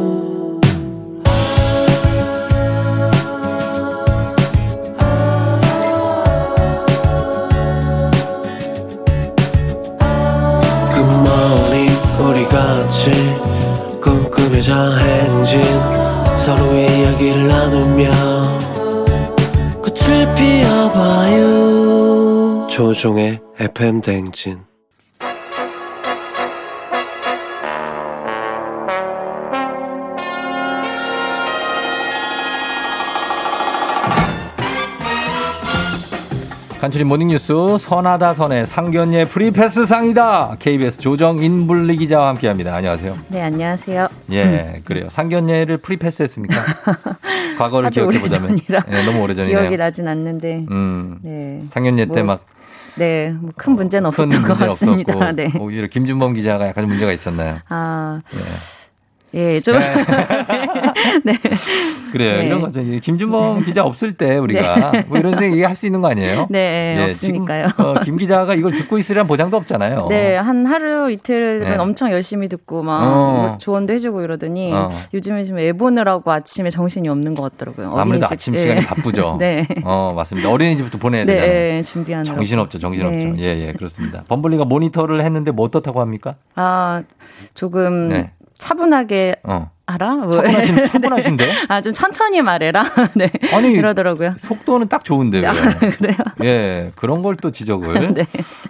Speaker 13: 조종의 FM 대행진
Speaker 1: 간추린 morning뉴스 선하다 선의 상견례 free pass 상이다. KBS 조정인블리 기자와 함께합니다. 안녕하세요.
Speaker 14: 네, 안녕하세요.
Speaker 1: 예, 그래요. 상견례를 free pass했습니까? 과거를 기억해 보자면
Speaker 14: 오래전이라
Speaker 1: 예, 너무 오래전이네요.
Speaker 14: 기억이 나진 않는데.
Speaker 1: 음,
Speaker 14: 네.
Speaker 1: 상견례
Speaker 14: 뭐,
Speaker 1: 때막
Speaker 14: 네, 뭐 큰 문제는
Speaker 1: 큰
Speaker 14: 없었던 것 같습니다.
Speaker 1: 없었고
Speaker 14: 네.
Speaker 1: 오히려 김준범 기자가 약간 문제가 있었나요?
Speaker 14: 아, 예, 좀. 네.
Speaker 1: 그래요.
Speaker 14: 네.
Speaker 1: 이런 거죠. 이제 김준범 기자 없을 때 우리가
Speaker 14: 네.
Speaker 1: 뭐 이런 생각 할수 있는 거 아니에요?
Speaker 14: 네,
Speaker 1: 예,
Speaker 14: 없으니까요.
Speaker 1: 지금, 어, 김 기자가 이걸 듣고 있으리란 보장도 없잖아요.
Speaker 14: 네, 한 하루 이틀은
Speaker 1: 네.
Speaker 14: 엄청 열심히 듣고 막
Speaker 1: 어.
Speaker 14: 뭐 조언도 해주고 이러더니
Speaker 1: 어.
Speaker 14: 요즘에 지금 애 보느라고 아침에 정신이 없는 것 같더라고요.
Speaker 1: 아무래도
Speaker 14: 어린이집.
Speaker 1: 아침
Speaker 14: 예.
Speaker 1: 시간이 바쁘죠.
Speaker 14: 네.
Speaker 1: 어, 맞습니다. 어린이집부터 보내야
Speaker 14: 네,
Speaker 1: 되잖아요.
Speaker 14: 예, 준비하느라고.
Speaker 1: 정신없죠, 정신없죠.
Speaker 14: 네.
Speaker 1: 예, 예, 그렇습니다. 범블리가 모니터를 했는데 뭐 어떻다고 합니까?
Speaker 14: 아, 조금
Speaker 1: 네.
Speaker 14: 차분하게
Speaker 1: 어.
Speaker 14: 알아? 뭐.
Speaker 1: 차분하신, 차분하신데?
Speaker 14: 아, 좀 천천히 말해라. 네.
Speaker 1: 아니,
Speaker 14: 그러더라고요.
Speaker 1: 속도는 딱 좋은데.
Speaker 14: 아, 그래요?
Speaker 1: 예, 그런 걸 또 지적을.
Speaker 14: 네.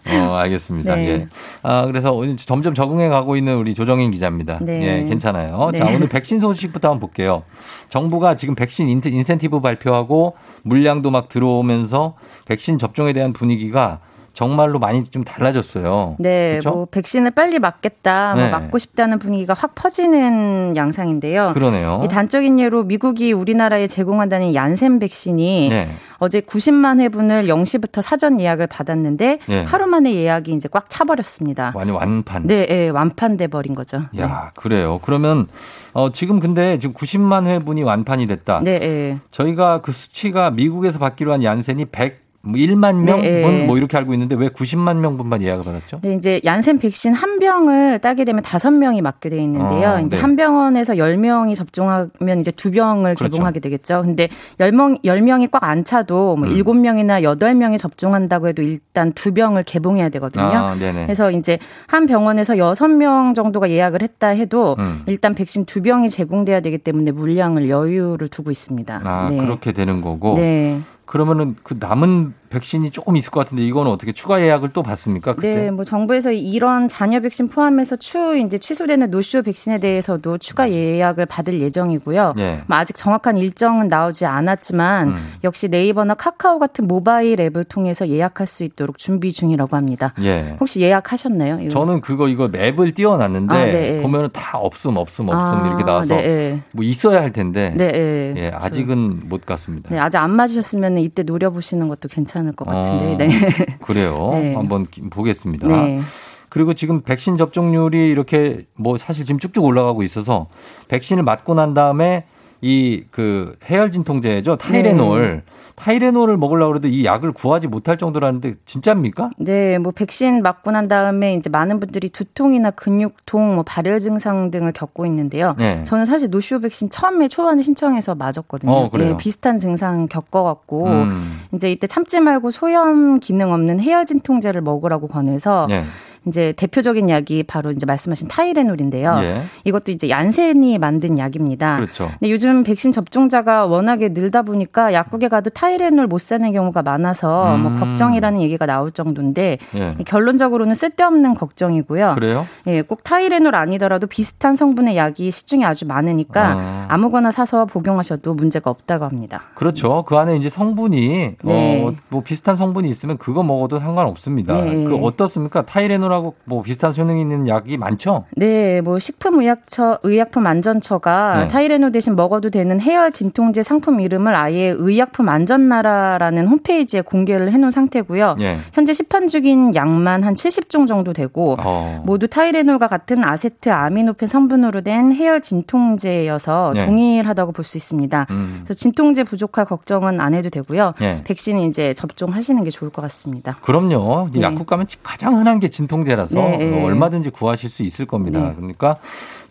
Speaker 1: 어, 알겠습니다.
Speaker 14: 네.
Speaker 1: 예. 아, 그래서 점점 적응해 가고 있는 우리 조정인 기자입니다.
Speaker 14: 네.
Speaker 1: 예, 괜찮아요.
Speaker 14: 네.
Speaker 1: 자, 오늘 백신 소식부터 한번 볼게요. 정부가 지금 백신 인- 인센티브 발표하고 물량도 막 들어오면서 백신 접종에 대한 분위기가 정말로 많이 좀 달라졌어요.
Speaker 14: 네,
Speaker 1: 그렇죠?
Speaker 14: 뭐 백신을 빨리 맞겠다, 뭐
Speaker 1: 네.
Speaker 14: 맞고 싶다는 분위기가 확 퍼지는 양상인데요.
Speaker 1: 그러네요.
Speaker 14: 이 단적인 예로 미국이 우리나라에 제공한다는 얀센 백신이
Speaker 1: 네.
Speaker 14: 어제 90만 회분을 0시부터 사전 예약을 받았는데
Speaker 1: 네.
Speaker 14: 하루 만에 예약이 이제 꽉 차버렸습니다.
Speaker 1: 많이 완판.
Speaker 14: 네, 예, 완판돼 버린 거죠.
Speaker 1: 야, 그래요. 그러면 어, 지금 근데 지금 90만 회분이 완판이 됐다.
Speaker 14: 네, 예.
Speaker 1: 저희가 그 수치가 미국에서 받기로 한 얀센이 100, 뭐 1만 명분
Speaker 14: 네.
Speaker 1: 뭐 이렇게 알고 있는데 왜 90만 명분만 예약을 받았죠?
Speaker 14: 네, 이제 얀센 백신 한 병을 따게 되면 다섯 명이 맞게 돼 있는데요.
Speaker 1: 어,
Speaker 14: 이제
Speaker 1: 네.
Speaker 14: 한 병원에서 열 명이 접종하면 이제 두 병을
Speaker 1: 그렇죠.
Speaker 14: 개봉하게 되겠죠. 근데 열 명, 열 명이 꽉 안 차도
Speaker 1: 음.
Speaker 14: 뭐 일곱 명이나 여덟 명이 접종한다고 해도 일단 두 병을 개봉해야 되거든요.
Speaker 1: 아.
Speaker 14: 그래서 이제 한 병원에서 여섯 명 정도가 예약을 했다 해도
Speaker 1: 음.
Speaker 14: 일단 백신 두 병이 제공돼야 되기 때문에 물량을 여유를 두고 있습니다.
Speaker 1: 아,
Speaker 14: 네.
Speaker 1: 그렇게 되는 거고.
Speaker 14: 네.
Speaker 1: 그러면은 그 남은 백신이 조금 있을 것 같은데 이거는 어떻게 추가 예약을 또 받습니까? 그때?
Speaker 14: 네, 뭐 정부에서 이런 잔여 백신 포함해서 추후 이제 취소되는 노쇼 백신에 대해서도 추가 예약을 받을 예정이고요.
Speaker 1: 예.
Speaker 14: 뭐 아직 정확한 일정은 나오지 않았지만
Speaker 1: 음.
Speaker 14: 역시 네이버나 카카오 같은 모바일 앱을 통해서 예약할 수 있도록 준비 중이라고 합니다.
Speaker 1: 예.
Speaker 14: 혹시 예약하셨나요? 이거?
Speaker 1: 저는 그거 이거 맵을 띄워놨는데
Speaker 14: 아, 네.
Speaker 1: 보면은 다 없음 없음 없음
Speaker 14: 아,
Speaker 1: 이렇게 나와서
Speaker 14: 네,
Speaker 1: 뭐 있어야 할 텐데
Speaker 14: 네, 네.
Speaker 1: 예, 아직은 못 갔습니다.
Speaker 14: 네, 아직 안 맞으셨으면 이때 노려보시는 것도 괜찮을 것 같은데.
Speaker 1: 어,
Speaker 14: 네.
Speaker 1: 그래요.
Speaker 14: 네.
Speaker 1: 한번 기- 보겠습니다.
Speaker 14: 네.
Speaker 1: 그리고 지금 백신 접종률이 이렇게 뭐 사실 지금 쭉쭉 올라가고 있어서 백신을 맞고 난 다음에 이 그 해열 진통제죠 타이레놀 타이레놀을 먹으려고 그래도 이 약을 구하지 못할 정도라는데 진짜입니까?
Speaker 14: 네, 뭐 백신 맞고 난 다음에 이제 많은 분들이 두통이나 근육통, 뭐 발열 증상 등을 겪고 있는데요.
Speaker 1: 네.
Speaker 14: 저는 사실 노쇼 백신 처음에 초반에 신청해서 맞았거든요.
Speaker 1: 어?
Speaker 14: 네, 비슷한 증상 겪어갖고
Speaker 1: 음.
Speaker 14: 이제 이때 참지 말고 소염 기능 없는 해열 진통제를 먹으라고 권해서
Speaker 1: 예.
Speaker 14: 이제 대표적인 약이 바로 이제 말씀하신 타이레놀인데요.
Speaker 1: 예.
Speaker 14: 이것도 이제 얀센이 만든 약입니다.
Speaker 1: 그렇죠.
Speaker 14: 근데 요즘 백신 접종자가 워낙에 늘다 보니까 약국에 가도 타이레놀 못 사는 경우가 많아서 뭐
Speaker 1: 음.
Speaker 14: 걱정이라는 얘기가 나올 정도인데
Speaker 1: 예.
Speaker 14: 결론적으로는 쓸데없는 걱정이고요.
Speaker 1: 그래요?
Speaker 14: 예, 꼭 타이레놀 아니더라도 비슷한 성분의 약이 시중에 아주 많으니까
Speaker 1: 아.
Speaker 14: 아무거나 사서 복용하셔도 문제가 없다고 합니다.
Speaker 1: 그렇죠. 그 안에 이제 성분이
Speaker 14: 네.
Speaker 1: 어, 뭐 비슷한 성분이 있으면 그거 먹어도 상관없습니다.
Speaker 14: 네.
Speaker 1: 그 어떻습니까? 타이레놀 하고 뭐 비슷한 효능이 있는 약이 많죠?
Speaker 14: 네, 뭐 식품의약처 의약품 안전처가
Speaker 1: 네.
Speaker 14: 타이레놀 대신 먹어도 되는 해열 진통제 상품 이름을 아예 의약품 안전나라라는 홈페이지에 공개를 해놓은 상태고요.
Speaker 1: 예.
Speaker 14: 현재 시판 중인 약만 한 70종 정도 되고
Speaker 1: 어.
Speaker 14: 모두 타이레놀과 같은 아세트 아미노펜 성분으로 된 해열 진통제여서
Speaker 1: 네.
Speaker 14: 동일하다고 볼 수 있습니다.
Speaker 1: 음.
Speaker 14: 그래서 진통제 부족할 걱정은 안 해도 되고요.
Speaker 1: 예.
Speaker 14: 백신 이제 접종하시는 게 좋을 것 같습니다.
Speaker 1: 그럼요.
Speaker 14: 네.
Speaker 1: 약국 가면 가장 흔한 게 진통 제라서
Speaker 14: 네, 네.
Speaker 1: 어, 얼마든지 구하실 수 있을 겁니다.
Speaker 14: 네.
Speaker 1: 그러니까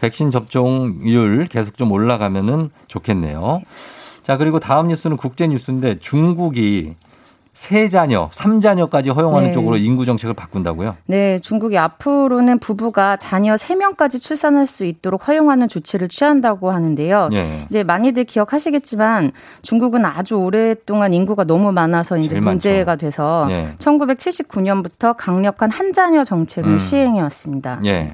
Speaker 1: 백신 접종률 계속 좀 올라가면은 좋겠네요. 자, 그리고 다음 뉴스는 국제 뉴스인데 중국이 세 자녀, 삼 자녀까지 허용하는
Speaker 14: 네.
Speaker 1: 쪽으로 인구 정책을 바꾼다고요?
Speaker 14: 네, 중국이 앞으로는 부부가 자녀 3명까지 출산할 수 있도록 허용하는 조치를 취한다고 하는데요.
Speaker 1: 예.
Speaker 14: 이제 많이들 기억하시겠지만 중국은 아주 오랫동안 인구가 너무 많아서 이제 문제가
Speaker 1: 많죠.
Speaker 14: 돼서
Speaker 1: 예.
Speaker 14: 1979년부터 강력한 한 자녀 정책을
Speaker 1: 음.
Speaker 14: 시행해 왔습니다.
Speaker 1: 예.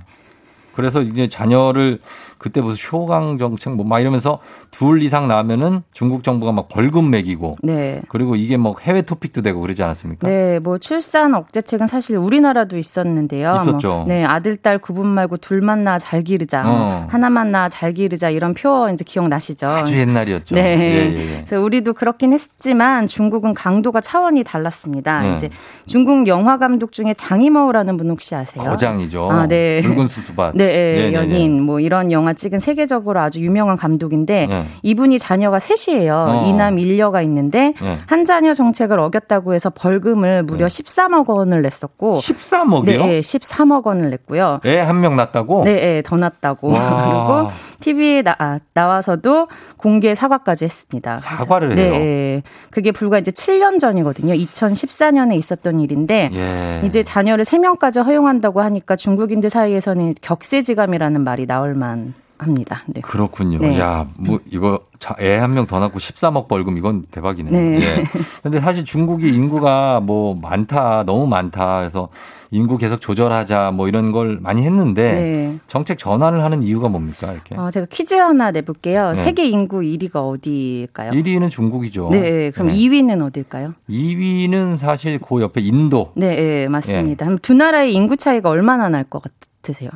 Speaker 1: 그래서 이제 자녀를 그때 무슨 효강 정책 뭐 막 이러면서 둘 이상 나면은 중국 정부가 막 벌금 매기고
Speaker 14: 네.
Speaker 1: 그리고 이게 뭐 해외 토픽도 되고 그러지 않았습니까?
Speaker 14: 네, 뭐 출산 억제책은 사실 우리나라도 있었는데요.
Speaker 1: 있었죠.
Speaker 14: 뭐, 네, 아들, 딸 구분 말고 둘만 낳아 잘 기르자, 뭐
Speaker 1: 어.
Speaker 14: 하나만 낳아 잘 기르자 이런 표 이제 기억 나시죠?
Speaker 1: 아주 옛날이었죠.
Speaker 14: 네.
Speaker 1: 예, 예, 예.
Speaker 14: 그래서 우리도 그렇긴 했지만 중국은 강도가 차원이 달랐습니다.
Speaker 1: 네.
Speaker 14: 이제 중국 영화 감독 중에 장이머우라는 분 혹시 아세요?
Speaker 1: 거장이죠.
Speaker 14: 아, 네.
Speaker 1: 붉은 수수밭.
Speaker 14: 네,
Speaker 1: 네, 네,
Speaker 14: 연인 뭐 이런 영화 찍은 세계적으로 아주 유명한 감독인데
Speaker 1: 네.
Speaker 14: 이분이 자녀가 셋이에요.
Speaker 1: 어.
Speaker 14: 이남 일녀가 있는데
Speaker 1: 네.
Speaker 14: 한 자녀 정책을 어겼다고 해서 벌금을 무려 13억 원을 냈었고
Speaker 1: 13억이요?
Speaker 14: 네, 13억 원을 냈고요.
Speaker 1: 애 한 명 낳았다고?
Speaker 14: 네, 네, 더 났다고.
Speaker 1: 와.
Speaker 14: 그리고 TV에 나, 아, 나와서도 공개 사과까지 했습니다.
Speaker 1: 사과를
Speaker 14: 네,
Speaker 1: 해요.
Speaker 14: 네. 그게 불과 이제 7년 전이거든요. 2014년에 있었던 일인데
Speaker 1: 예.
Speaker 14: 이제 자녀를 3명까지 허용한다고 하니까 중국인들 사이에서는 격세지감이라는 말이 나올 만 합니다. 네.
Speaker 1: 그렇군요.
Speaker 14: 네.
Speaker 1: 야, 뭐 이거 애 한 명 더 낳고 13억 벌금 이건 대박이네요.
Speaker 14: 네.
Speaker 1: 예. 근데 사실 중국이 인구가 뭐 많다, 너무 많다 해서 인구 계속 조절하자 뭐 이런 걸 많이 했는데
Speaker 14: 네.
Speaker 1: 정책 전환을 하는 이유가 뭡니까? 이렇게.
Speaker 14: 어, 제가 퀴즈 하나 내볼게요.
Speaker 1: 네.
Speaker 14: 세계 인구 1위가 어디일까요?
Speaker 1: 1위는 중국이죠.
Speaker 14: 네, 그럼 2위는 어딜까요?
Speaker 1: 2위는 사실 그 옆에 인도.
Speaker 14: 네, 네, 맞습니다. 그럼 두 나라의 인구 차이가 얼마나 날 것 같으세요?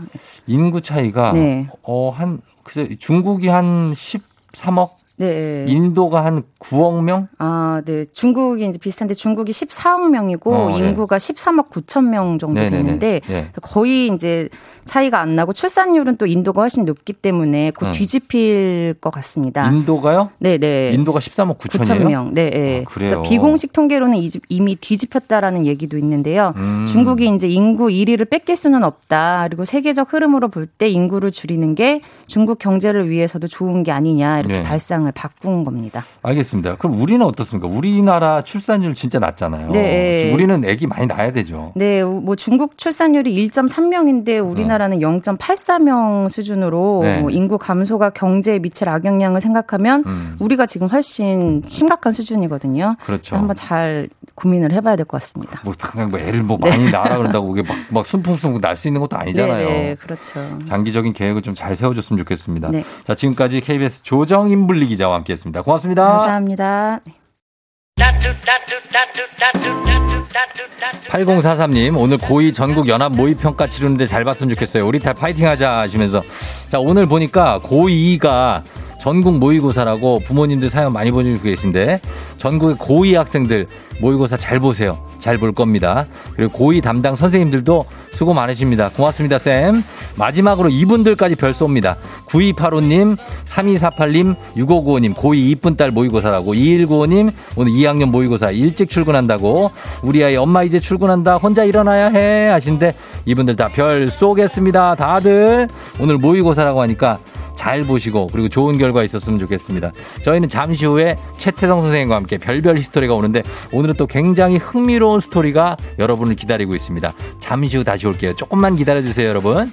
Speaker 1: 인구 차이가
Speaker 14: 네.
Speaker 1: 어한 글쎄 중국이 한 13억,
Speaker 14: 네.
Speaker 1: 인도가 한 9억 명?
Speaker 14: 아, 네. 중국이 이제 비슷한데 중국이 14억 명이고
Speaker 1: 어, 네.
Speaker 14: 인구가 13억 9천 명 정도
Speaker 1: 네네네.
Speaker 14: 되는데
Speaker 1: 네.
Speaker 14: 거의 이제 차이가 안 나고 출산율은 또 인도가 훨씬 높기 때문에 곧
Speaker 1: 음.
Speaker 14: 뒤집힐 것 같습니다.
Speaker 1: 인도가요?
Speaker 14: 네, 네.
Speaker 1: 인도가 13억 9천이에요?
Speaker 14: 9천 명. 네, 네.
Speaker 1: 아?
Speaker 14: 그래서 비공식 통계로는 이- 이미 뒤집혔다라는 얘기도 있는데요.
Speaker 1: 음.
Speaker 14: 중국이 이제 인구 1위를 뺏길 수는 없다. 그리고 세계적 흐름으로 볼 때 인구를 줄이는 게 중국 경제를 위해서도 좋은 게 아니냐 이렇게
Speaker 1: 네.
Speaker 14: 발상 을 바꾼 겁니다.
Speaker 1: 알겠습니다. 그럼 우리는 어떻습니까? 우리나라 출산율 진짜 낮잖아요.
Speaker 14: 네.
Speaker 1: 우리는 아기 많이 낳아야 되죠.
Speaker 14: 네, 뭐 중국 출산율이 1.3명인데 우리나라는 0.84명 수준으로
Speaker 1: 네.
Speaker 14: 뭐 인구 감소가 경제에 미칠 악영향을 생각하면
Speaker 1: 음.
Speaker 14: 우리가 지금 훨씬 심각한 수준이거든요.
Speaker 1: 그렇죠.
Speaker 14: 한번 잘 고민을 해봐야 될 것 같습니다.
Speaker 1: 뭐 그냥 뭐 애를 뭐 많이 낳으라 그런다고 이게 막, 막 순풍순풍 날 수 있는 것도 아니잖아요.
Speaker 14: 네, 네, 그렇죠.
Speaker 1: 장기적인 계획을 좀 잘 세워줬으면 좋겠습니다.
Speaker 14: 네.
Speaker 1: 자, 지금까지 KBS 조정인블리 기 자와 함께했습니다. 고맙습니다.
Speaker 14: 감사합니다.
Speaker 1: 8043님, 오늘 고2 전국 연합 모의 평가 치르는데 잘 봤으면 좋겠어요. 우리 다 파이팅 하자 하시면서. 자, 오늘 보니까 고2가 전국 모의고사라고 부모님들 사연 많이 보내주고 계신데 전국의 고2 학생들 모의고사 잘 보세요. 잘 볼 겁니다. 그리고 고2 담당 선생님들도 수고 많으십니다. 고맙습니다, 쌤. 마지막으로 이분들까지 별 쏩니다. 9285님, 3248님, 6595님, 고2 이쁜 딸 모의고사라고, 2195님, 오늘 2학년 모의고사 일찍 출근한다고, 우리 아이 엄마 이제 출근한다, 혼자 일어나야 해, 하신데, 이분들 다 별 쏘겠습니다. 다들 오늘 모의고사라고 하니까 잘 보시고, 그리고 좋은 결과 있었으면 좋겠습니다. 저희는 잠시 후에 최태성 선생님과 함께 별별 히스토리가 오는데, 오늘은 또 굉장히 흥미로운 스토리가 여러분을 기다리고 있습니다. 잠시 후 다시 올게요. 조금만 기다려주세요, 여러분.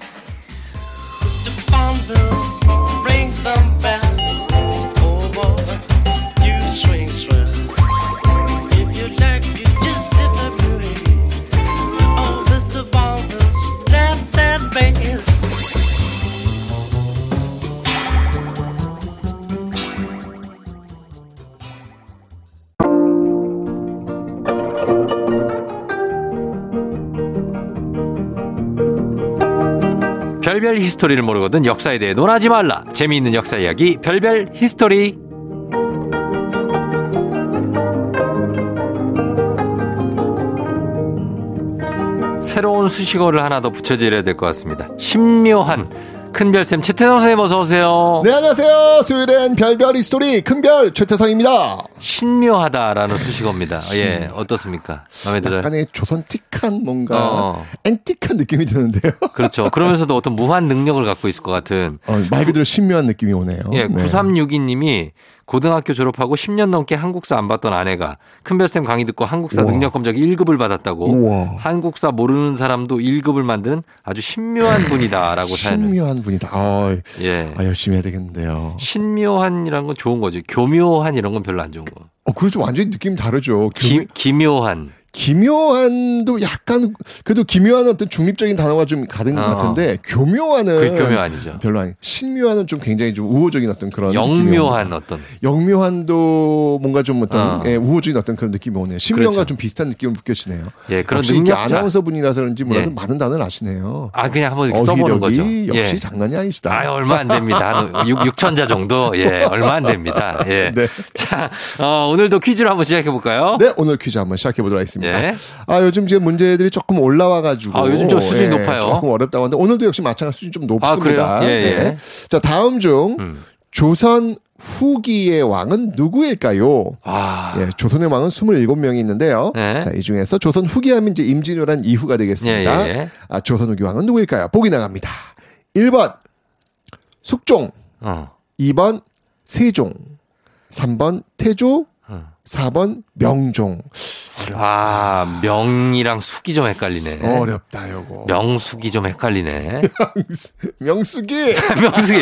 Speaker 1: 별별 history를 모르거든 역사에 대해 논하지 말라. 재미있는 역사 이야기 별별 history. 새로운 수식어를 하나 더 붙여드려야 될 것 같습니다. 신묘한 큰별쌤 최태성 선생님 어서 오세요.
Speaker 15: 네, 안녕하세요. 수요일엔 별별 history 큰별 최태성입니다.
Speaker 1: 신묘하다라는 수식어입니다. 예, 어떻습니까? 마음에 들어요?
Speaker 15: 약간의 조선틱한 뭔가
Speaker 1: 어.
Speaker 15: antique한 느낌이 드는데요.
Speaker 1: 그렇죠. 그러면서도 어떤 무한 능력을 갖고 있을 것 같은.
Speaker 15: 어, 말 그대로 신묘한 느낌이 오네요.
Speaker 1: 예,
Speaker 15: 네.
Speaker 1: 9362님이 고등학교 졸업하고 10년 넘게 한국사 안 봤던 아내가 큰별쌤 강의 듣고 한국사
Speaker 15: 우와.
Speaker 1: 능력 검정 1급을 받았다고
Speaker 15: 우와.
Speaker 1: 한국사 모르는 사람도 1급을 만드는 아주 신묘한 분이다라고 사연을.
Speaker 15: 신묘한 분이다. 아,
Speaker 1: 예.
Speaker 15: 아, 열심히 해야 되겠는데요.
Speaker 1: 신묘한이란 건 좋은 거지. 교묘한 이런 건 별로 안 좋은 거.
Speaker 15: 어, 그렇죠. 완전히 느낌 다르죠.
Speaker 1: 기, 기묘한.
Speaker 15: 기묘한도 약간 그래도 기묘한 어떤 중립적인 단어가 좀 가는 것
Speaker 1: 어.
Speaker 15: 같은데 교묘한은
Speaker 1: 교묘 아니죠.
Speaker 15: 별로 아니. 신묘한은 좀 굉장히 좀 우호적인 어떤 그런
Speaker 1: 영묘한
Speaker 15: 느낌이
Speaker 1: 어떤.
Speaker 15: 영묘한도 뭔가 좀 어떤
Speaker 1: 어.
Speaker 15: 예, 우호적인 어떤 그런 느낌이 오네요. 신묘한과
Speaker 1: 그렇죠.
Speaker 15: 좀 비슷한 느낌을 느껴지네요.
Speaker 1: 예, 그런
Speaker 15: 역시 이게
Speaker 1: 능력자.
Speaker 15: 아나운서 분이라서 그런지 몰라도
Speaker 1: 예.
Speaker 15: 많은 단어를 아시네요.
Speaker 1: 아, 그냥 한번 써보는 거죠.
Speaker 15: 어휘력이 역시
Speaker 1: 예.
Speaker 15: 장난이 아니시다.
Speaker 1: 아, 얼마 안 됩니다. 한 6, 6천자 정도? 예, 얼마 안 됩니다. 예.
Speaker 15: 네.
Speaker 1: 자, 어, 오늘도 퀴즈를 한번 시작해 볼까요?
Speaker 15: 네, 오늘 퀴즈 한번 시작해 보도록 하겠습니다.
Speaker 1: 예.
Speaker 15: 아, 요즘 지금 문제들이 조금 올라와가지고.
Speaker 1: 아, 요즘 좀 수준이 높아요.
Speaker 15: 조금 어렵다고 하는데, 오늘도 역시 마찬가지 수준이 좀
Speaker 1: 아,
Speaker 15: 높습니다.
Speaker 1: 그래요? 예, 예.
Speaker 15: 네. 자, 다음 중,
Speaker 1: 음.
Speaker 15: 조선 후기의 왕은 누구일까요?
Speaker 1: 아.
Speaker 15: 예, 조선의 왕은 27명이 있는데요.
Speaker 1: 네.
Speaker 15: 자, 이 중에서 조선 후기 하면 이제 임진왜란 이후가 되겠습니다.
Speaker 1: 예, 예.
Speaker 15: 아, 조선 후기 왕은 누구일까요? 보기 나갑니다. 1번, 숙종.
Speaker 1: 어.
Speaker 15: 2번, 세종. 3번, 태조.
Speaker 1: 어.
Speaker 15: 4번, 명종.
Speaker 1: 아, 명이랑 숙이 좀 헷갈리네.
Speaker 15: 어렵다, 요거.
Speaker 1: 명숙이 좀 헷갈리네.
Speaker 15: 명숙이.
Speaker 1: 명숙이.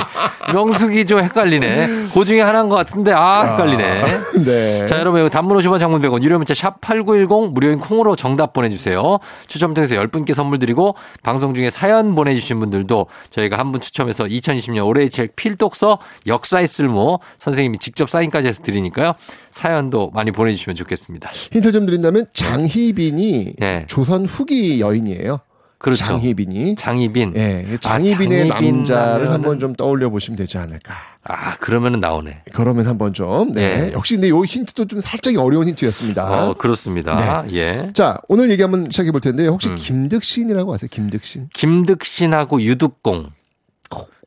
Speaker 1: 명숙이 좀 헷갈리네. 그 중에 하나인 것 같은데, 아, 헷갈리네.
Speaker 15: 네.
Speaker 1: 자, 여러분, 이거 단문 50원 장문 100원, 유료 문자 샵 8910, 무료인 콩으로 정답 보내주세요. 추첨 통해서 10분께 선물 드리고, 방송 중에 사연 보내주신 분들도 저희가 한 분 추첨해서 2020년 올해의 책 필독서 역사의 쓸모 선생님이 직접 사인까지 해서 드리니까요. 사연도 많이 보내주시면 좋겠습니다.
Speaker 15: 힌트 좀 드린다면 장희빈이 조선 후기 여인이에요.
Speaker 1: 네. 그렇죠.
Speaker 15: 장희빈이.
Speaker 1: 장희빈.
Speaker 15: 예, 장희빈의
Speaker 1: 아,
Speaker 15: 남자를
Speaker 1: 하면은-
Speaker 15: 한번 좀 떠올려 보시면 되지 않을까.
Speaker 1: 아, 그러면은 나오네.
Speaker 15: 그러면 한번 좀. 네.
Speaker 1: 네.
Speaker 15: 역시 근데 요 힌트도 좀 살짝 어려운 힌트였습니다.
Speaker 1: 어, 그렇습니다.
Speaker 15: 네.
Speaker 1: 예.
Speaker 15: 자, 오늘 얘기 한번 시작해 볼 텐데 혹시
Speaker 1: 음.
Speaker 15: 김득신이라고 아세요? 김득신.
Speaker 1: 김득신하고 유득공.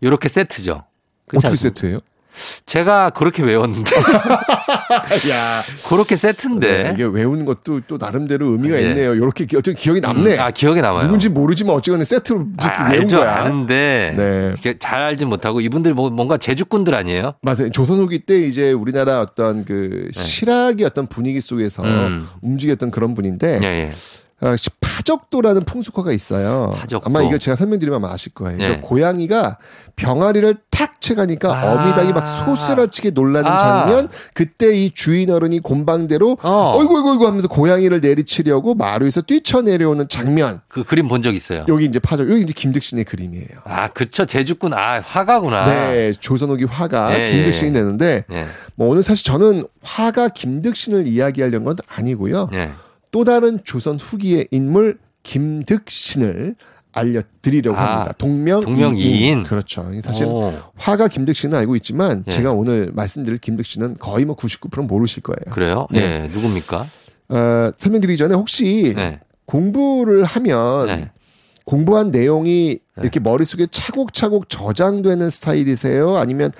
Speaker 1: 요렇게 세트죠. 그렇지
Speaker 15: 어떻게
Speaker 1: 않습니까?
Speaker 15: 세트예요?
Speaker 1: 제가 그렇게 외웠는데.
Speaker 15: 야.
Speaker 1: 그렇게 세트인데.
Speaker 15: 네, 이게 외우는 것도 또 나름대로 의미가
Speaker 1: 예.
Speaker 15: 있네요. 이렇게 기- 어쨌든 기억이 남네.
Speaker 1: 음, 아, 기억에 남아요.
Speaker 15: 누군지 모르지만 어쨌거나 세트로 이렇게
Speaker 1: 아,
Speaker 15: 외운
Speaker 1: 알죠.
Speaker 15: 거야.
Speaker 1: 아는데.
Speaker 15: 네.
Speaker 1: 잘 알진 못하고 이분들 뭐 뭔가 제주꾼들 아니에요?
Speaker 15: 맞아요. 조선 후기 때 이제 우리나라 어떤 그 실학의 어떤 분위기 속에서
Speaker 1: 네. 음.
Speaker 15: 움직였던 그런 분인데
Speaker 1: 예, 예.
Speaker 15: 어, 파적도라는 풍속화가 있어요.
Speaker 1: 파적도.
Speaker 15: 아마 이거 제가 설명드리면 아마 아실 거예요. 그러니까
Speaker 1: 예.
Speaker 15: 고양이가 병아리를 탁 채가니까
Speaker 1: 아.
Speaker 15: 어미닭이 막 소스라치게 놀라는
Speaker 1: 아.
Speaker 15: 장면. 그때 이 주인 어른이 곤방대로
Speaker 1: 어.
Speaker 15: 어이구 어이구 어이구 하면서 고양이를 내리치려고 마루 위에서 뛰쳐내려오는 장면.
Speaker 1: 그 그림 본 적 있어요.
Speaker 15: 여기 이제 파적. 여기 이제 김득신의 그림이에요.
Speaker 1: 아, 그쵸. 제주꾼. 아, 화가구나.
Speaker 15: 네, 조선후기 화가
Speaker 1: 예,
Speaker 15: 김득신이
Speaker 1: 예.
Speaker 15: 되는데
Speaker 1: 예.
Speaker 15: 뭐 오늘 사실 저는 화가 김득신을 이야기하려는 건 아니고요.
Speaker 1: 예.
Speaker 15: 또 다른 조선 후기의 인물 김득신을 알려드리려고
Speaker 1: 아,
Speaker 15: 합니다. 동명
Speaker 1: 동명 이인.
Speaker 15: 그렇죠. 사실
Speaker 1: 오.
Speaker 15: 화가 김득신은 알고 있지만
Speaker 1: 예.
Speaker 15: 제가 오늘 말씀드릴 김득신은 거의 뭐 99% 모르실 거예요.
Speaker 1: 그래요?
Speaker 15: 네.
Speaker 1: 네. 누굽니까?
Speaker 15: 어, 설명드리기 전에 혹시
Speaker 1: 네.
Speaker 15: 공부를 하면
Speaker 1: 네.
Speaker 15: 공부한 내용이 이렇게 머릿속에 차곡차곡 저장되는 스타일이세요? 아니면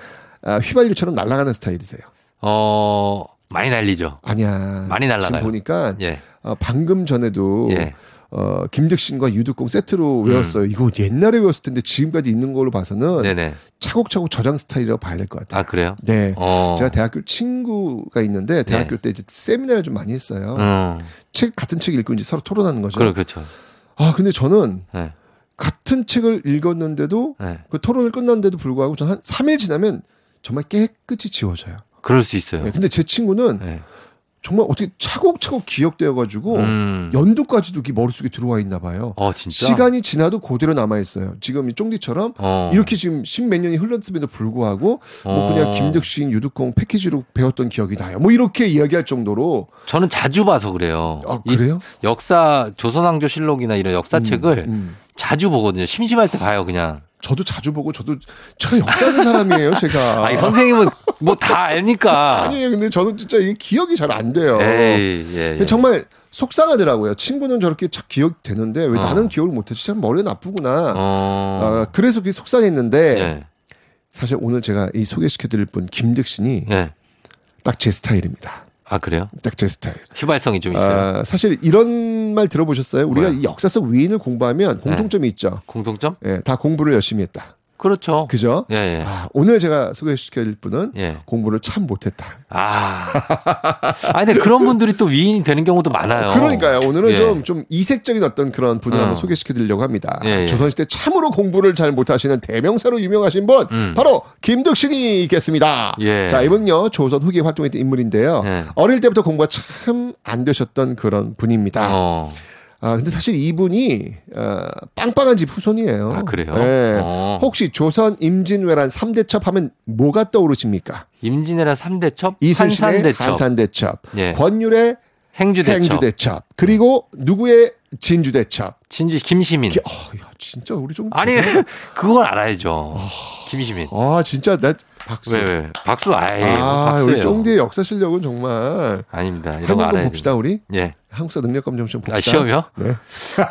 Speaker 15: 아, 휘발유처럼 날아가는 스타일이세요?
Speaker 1: 어, 많이 날리죠.
Speaker 15: 아니야.
Speaker 1: 많이 날아가요.
Speaker 15: 지금 보니까
Speaker 1: 예.
Speaker 15: 어, 방금 전에도
Speaker 1: 예.
Speaker 15: 어, 김득신과 유득공 세트로 외웠어요. 이거 옛날에 외웠을 텐데 지금까지 있는 걸로 봐서는
Speaker 1: 음. 네네.
Speaker 15: 차곡차곡 저장 스타일이라고 봐야 될 것 같아요.
Speaker 1: 아, 그래요?
Speaker 15: 네.
Speaker 1: 어.
Speaker 15: 제가 대학교 친구가 있는데 대학교 때 이제 세미나를 좀 많이 했어요.
Speaker 1: 음.
Speaker 15: 책 같은 책 읽고 이제 서로 토론하는 거죠.
Speaker 1: 그래, 그렇죠.
Speaker 15: 아 근데 저는
Speaker 1: 네.
Speaker 15: 같은 책을 읽었는데도
Speaker 1: 네.
Speaker 15: 그 토론을 끝났는데도 불구하고 저는 한 3일 지나면 정말 깨끗이 지워져요.
Speaker 1: 그럴 수 있어요.
Speaker 15: 네, 근데 제 친구는
Speaker 1: 네.
Speaker 15: 정말 어떻게 차곡차곡 기억되어가지고
Speaker 1: 음.
Speaker 15: 연도까지도 이게 머릿속에 들어와 있나 봐요.
Speaker 1: 어, 진짜?
Speaker 15: 시간이 지나도 그대로 남아 있어요. 지금 이 쫑디처럼
Speaker 1: 어.
Speaker 15: 이렇게 지금 십몇 년이 흘렀음에도 불구하고 뭐
Speaker 1: 어.
Speaker 15: 그냥 김득신, 유득공 패키지로 배웠던 기억이 나요. 뭐 이렇게 이야기할 정도로
Speaker 1: 저는 자주 봐서 그래요.
Speaker 15: 아,
Speaker 1: 이
Speaker 15: 그래요?
Speaker 1: 역사 조선왕조 실록이나 이런 역사책을
Speaker 15: 음.
Speaker 1: 자주 보거든요. 심심할 때 봐요, 그냥.
Speaker 15: 저도 자주 보고 저도 제가 역사하는 사람이에요, 제가.
Speaker 1: 아니 선생님은 뭐다 알니까.
Speaker 15: 아니에요. 근데 저는 진짜 이게 기억이 잘 안 돼요.
Speaker 1: 에이, 예, 예.
Speaker 15: 근데 정말 속상하더라고요. 친구는 저렇게 착 기억되는데 왜
Speaker 1: 어.
Speaker 15: 나는 기억을 못했지? 참 머리가 나쁘구나.
Speaker 1: 어.
Speaker 15: 아, 그래서 그게 속상했는데
Speaker 1: 예.
Speaker 15: 사실 오늘 제가 이 소개시켜드릴 분 김득신이
Speaker 1: 예.
Speaker 15: 딱제 스타일입니다.
Speaker 1: 아 그래요?
Speaker 15: 딱 제 스타일.
Speaker 1: 휘발성이 좀 있어요.
Speaker 15: 아, 사실 이런 말 들어보셨어요? 우리가
Speaker 1: 뭐야?
Speaker 15: 이 역사 속 위인을 공부하면 공통점이 있죠.
Speaker 1: 공통점?
Speaker 15: 예, 다 공부를 열심히 했다.
Speaker 1: 그렇죠.
Speaker 15: 그죠?
Speaker 1: 예, 예.
Speaker 15: 아, 오늘 제가 소개시켜드릴 분은
Speaker 1: 예.
Speaker 15: 공부를 참 못했다.
Speaker 1: 아. 아, 근데 그런 분들이 또 위인이 되는 경우도 많아요.
Speaker 15: 그러니까요. 오늘은
Speaker 1: 예.
Speaker 15: 좀, 좀 이색적인 어떤 그런 분을
Speaker 1: 어.
Speaker 15: 한번 소개시켜드리려고 합니다.
Speaker 1: 예, 예.
Speaker 15: 조선시대 참으로 공부를 잘 못하시는 대명사로 유명하신 분,
Speaker 1: 음.
Speaker 15: 바로 김득신이 있겠습니다.
Speaker 1: 예.
Speaker 15: 자, 이분요, 조선 후기에 활동했던 인물인데요.
Speaker 1: 예.
Speaker 15: 어릴 때부터 공부가 참 안 되셨던 그런 분입니다.
Speaker 1: 어.
Speaker 15: 아, 근데 사실 이분이, 어, 빵빵한 집 후손이에요.
Speaker 1: 아, 그래요?
Speaker 15: 예.
Speaker 1: 어.
Speaker 15: 혹시 조선 임진왜란 3대첩 하면 뭐가 떠오르십니까?
Speaker 1: 임진왜란 3대첩,
Speaker 15: 이순신의
Speaker 1: 한산대첩,
Speaker 15: 한산대첩,
Speaker 1: 예.
Speaker 15: 권율의
Speaker 1: 행주대첩,
Speaker 15: 행주대첩, 그리고 누구의 진주대첩.
Speaker 1: 진주 김시민.
Speaker 15: 기- 어, 야, 진짜 우리 좀
Speaker 1: 아니 그걸 알아야죠. 김시민.
Speaker 15: 아, 진짜 나 박수.
Speaker 1: 왜 왜? 박수 아예
Speaker 15: 아, 우리
Speaker 1: 박수예요.
Speaker 15: 쫑디의 역사 실력은 정말
Speaker 1: 아닙니다. 이런 거 알아야
Speaker 15: 봅시다 우리.
Speaker 1: 예.
Speaker 15: 한국사 능력검 좀 봅시다.
Speaker 1: 아, 시험이요?
Speaker 15: 네.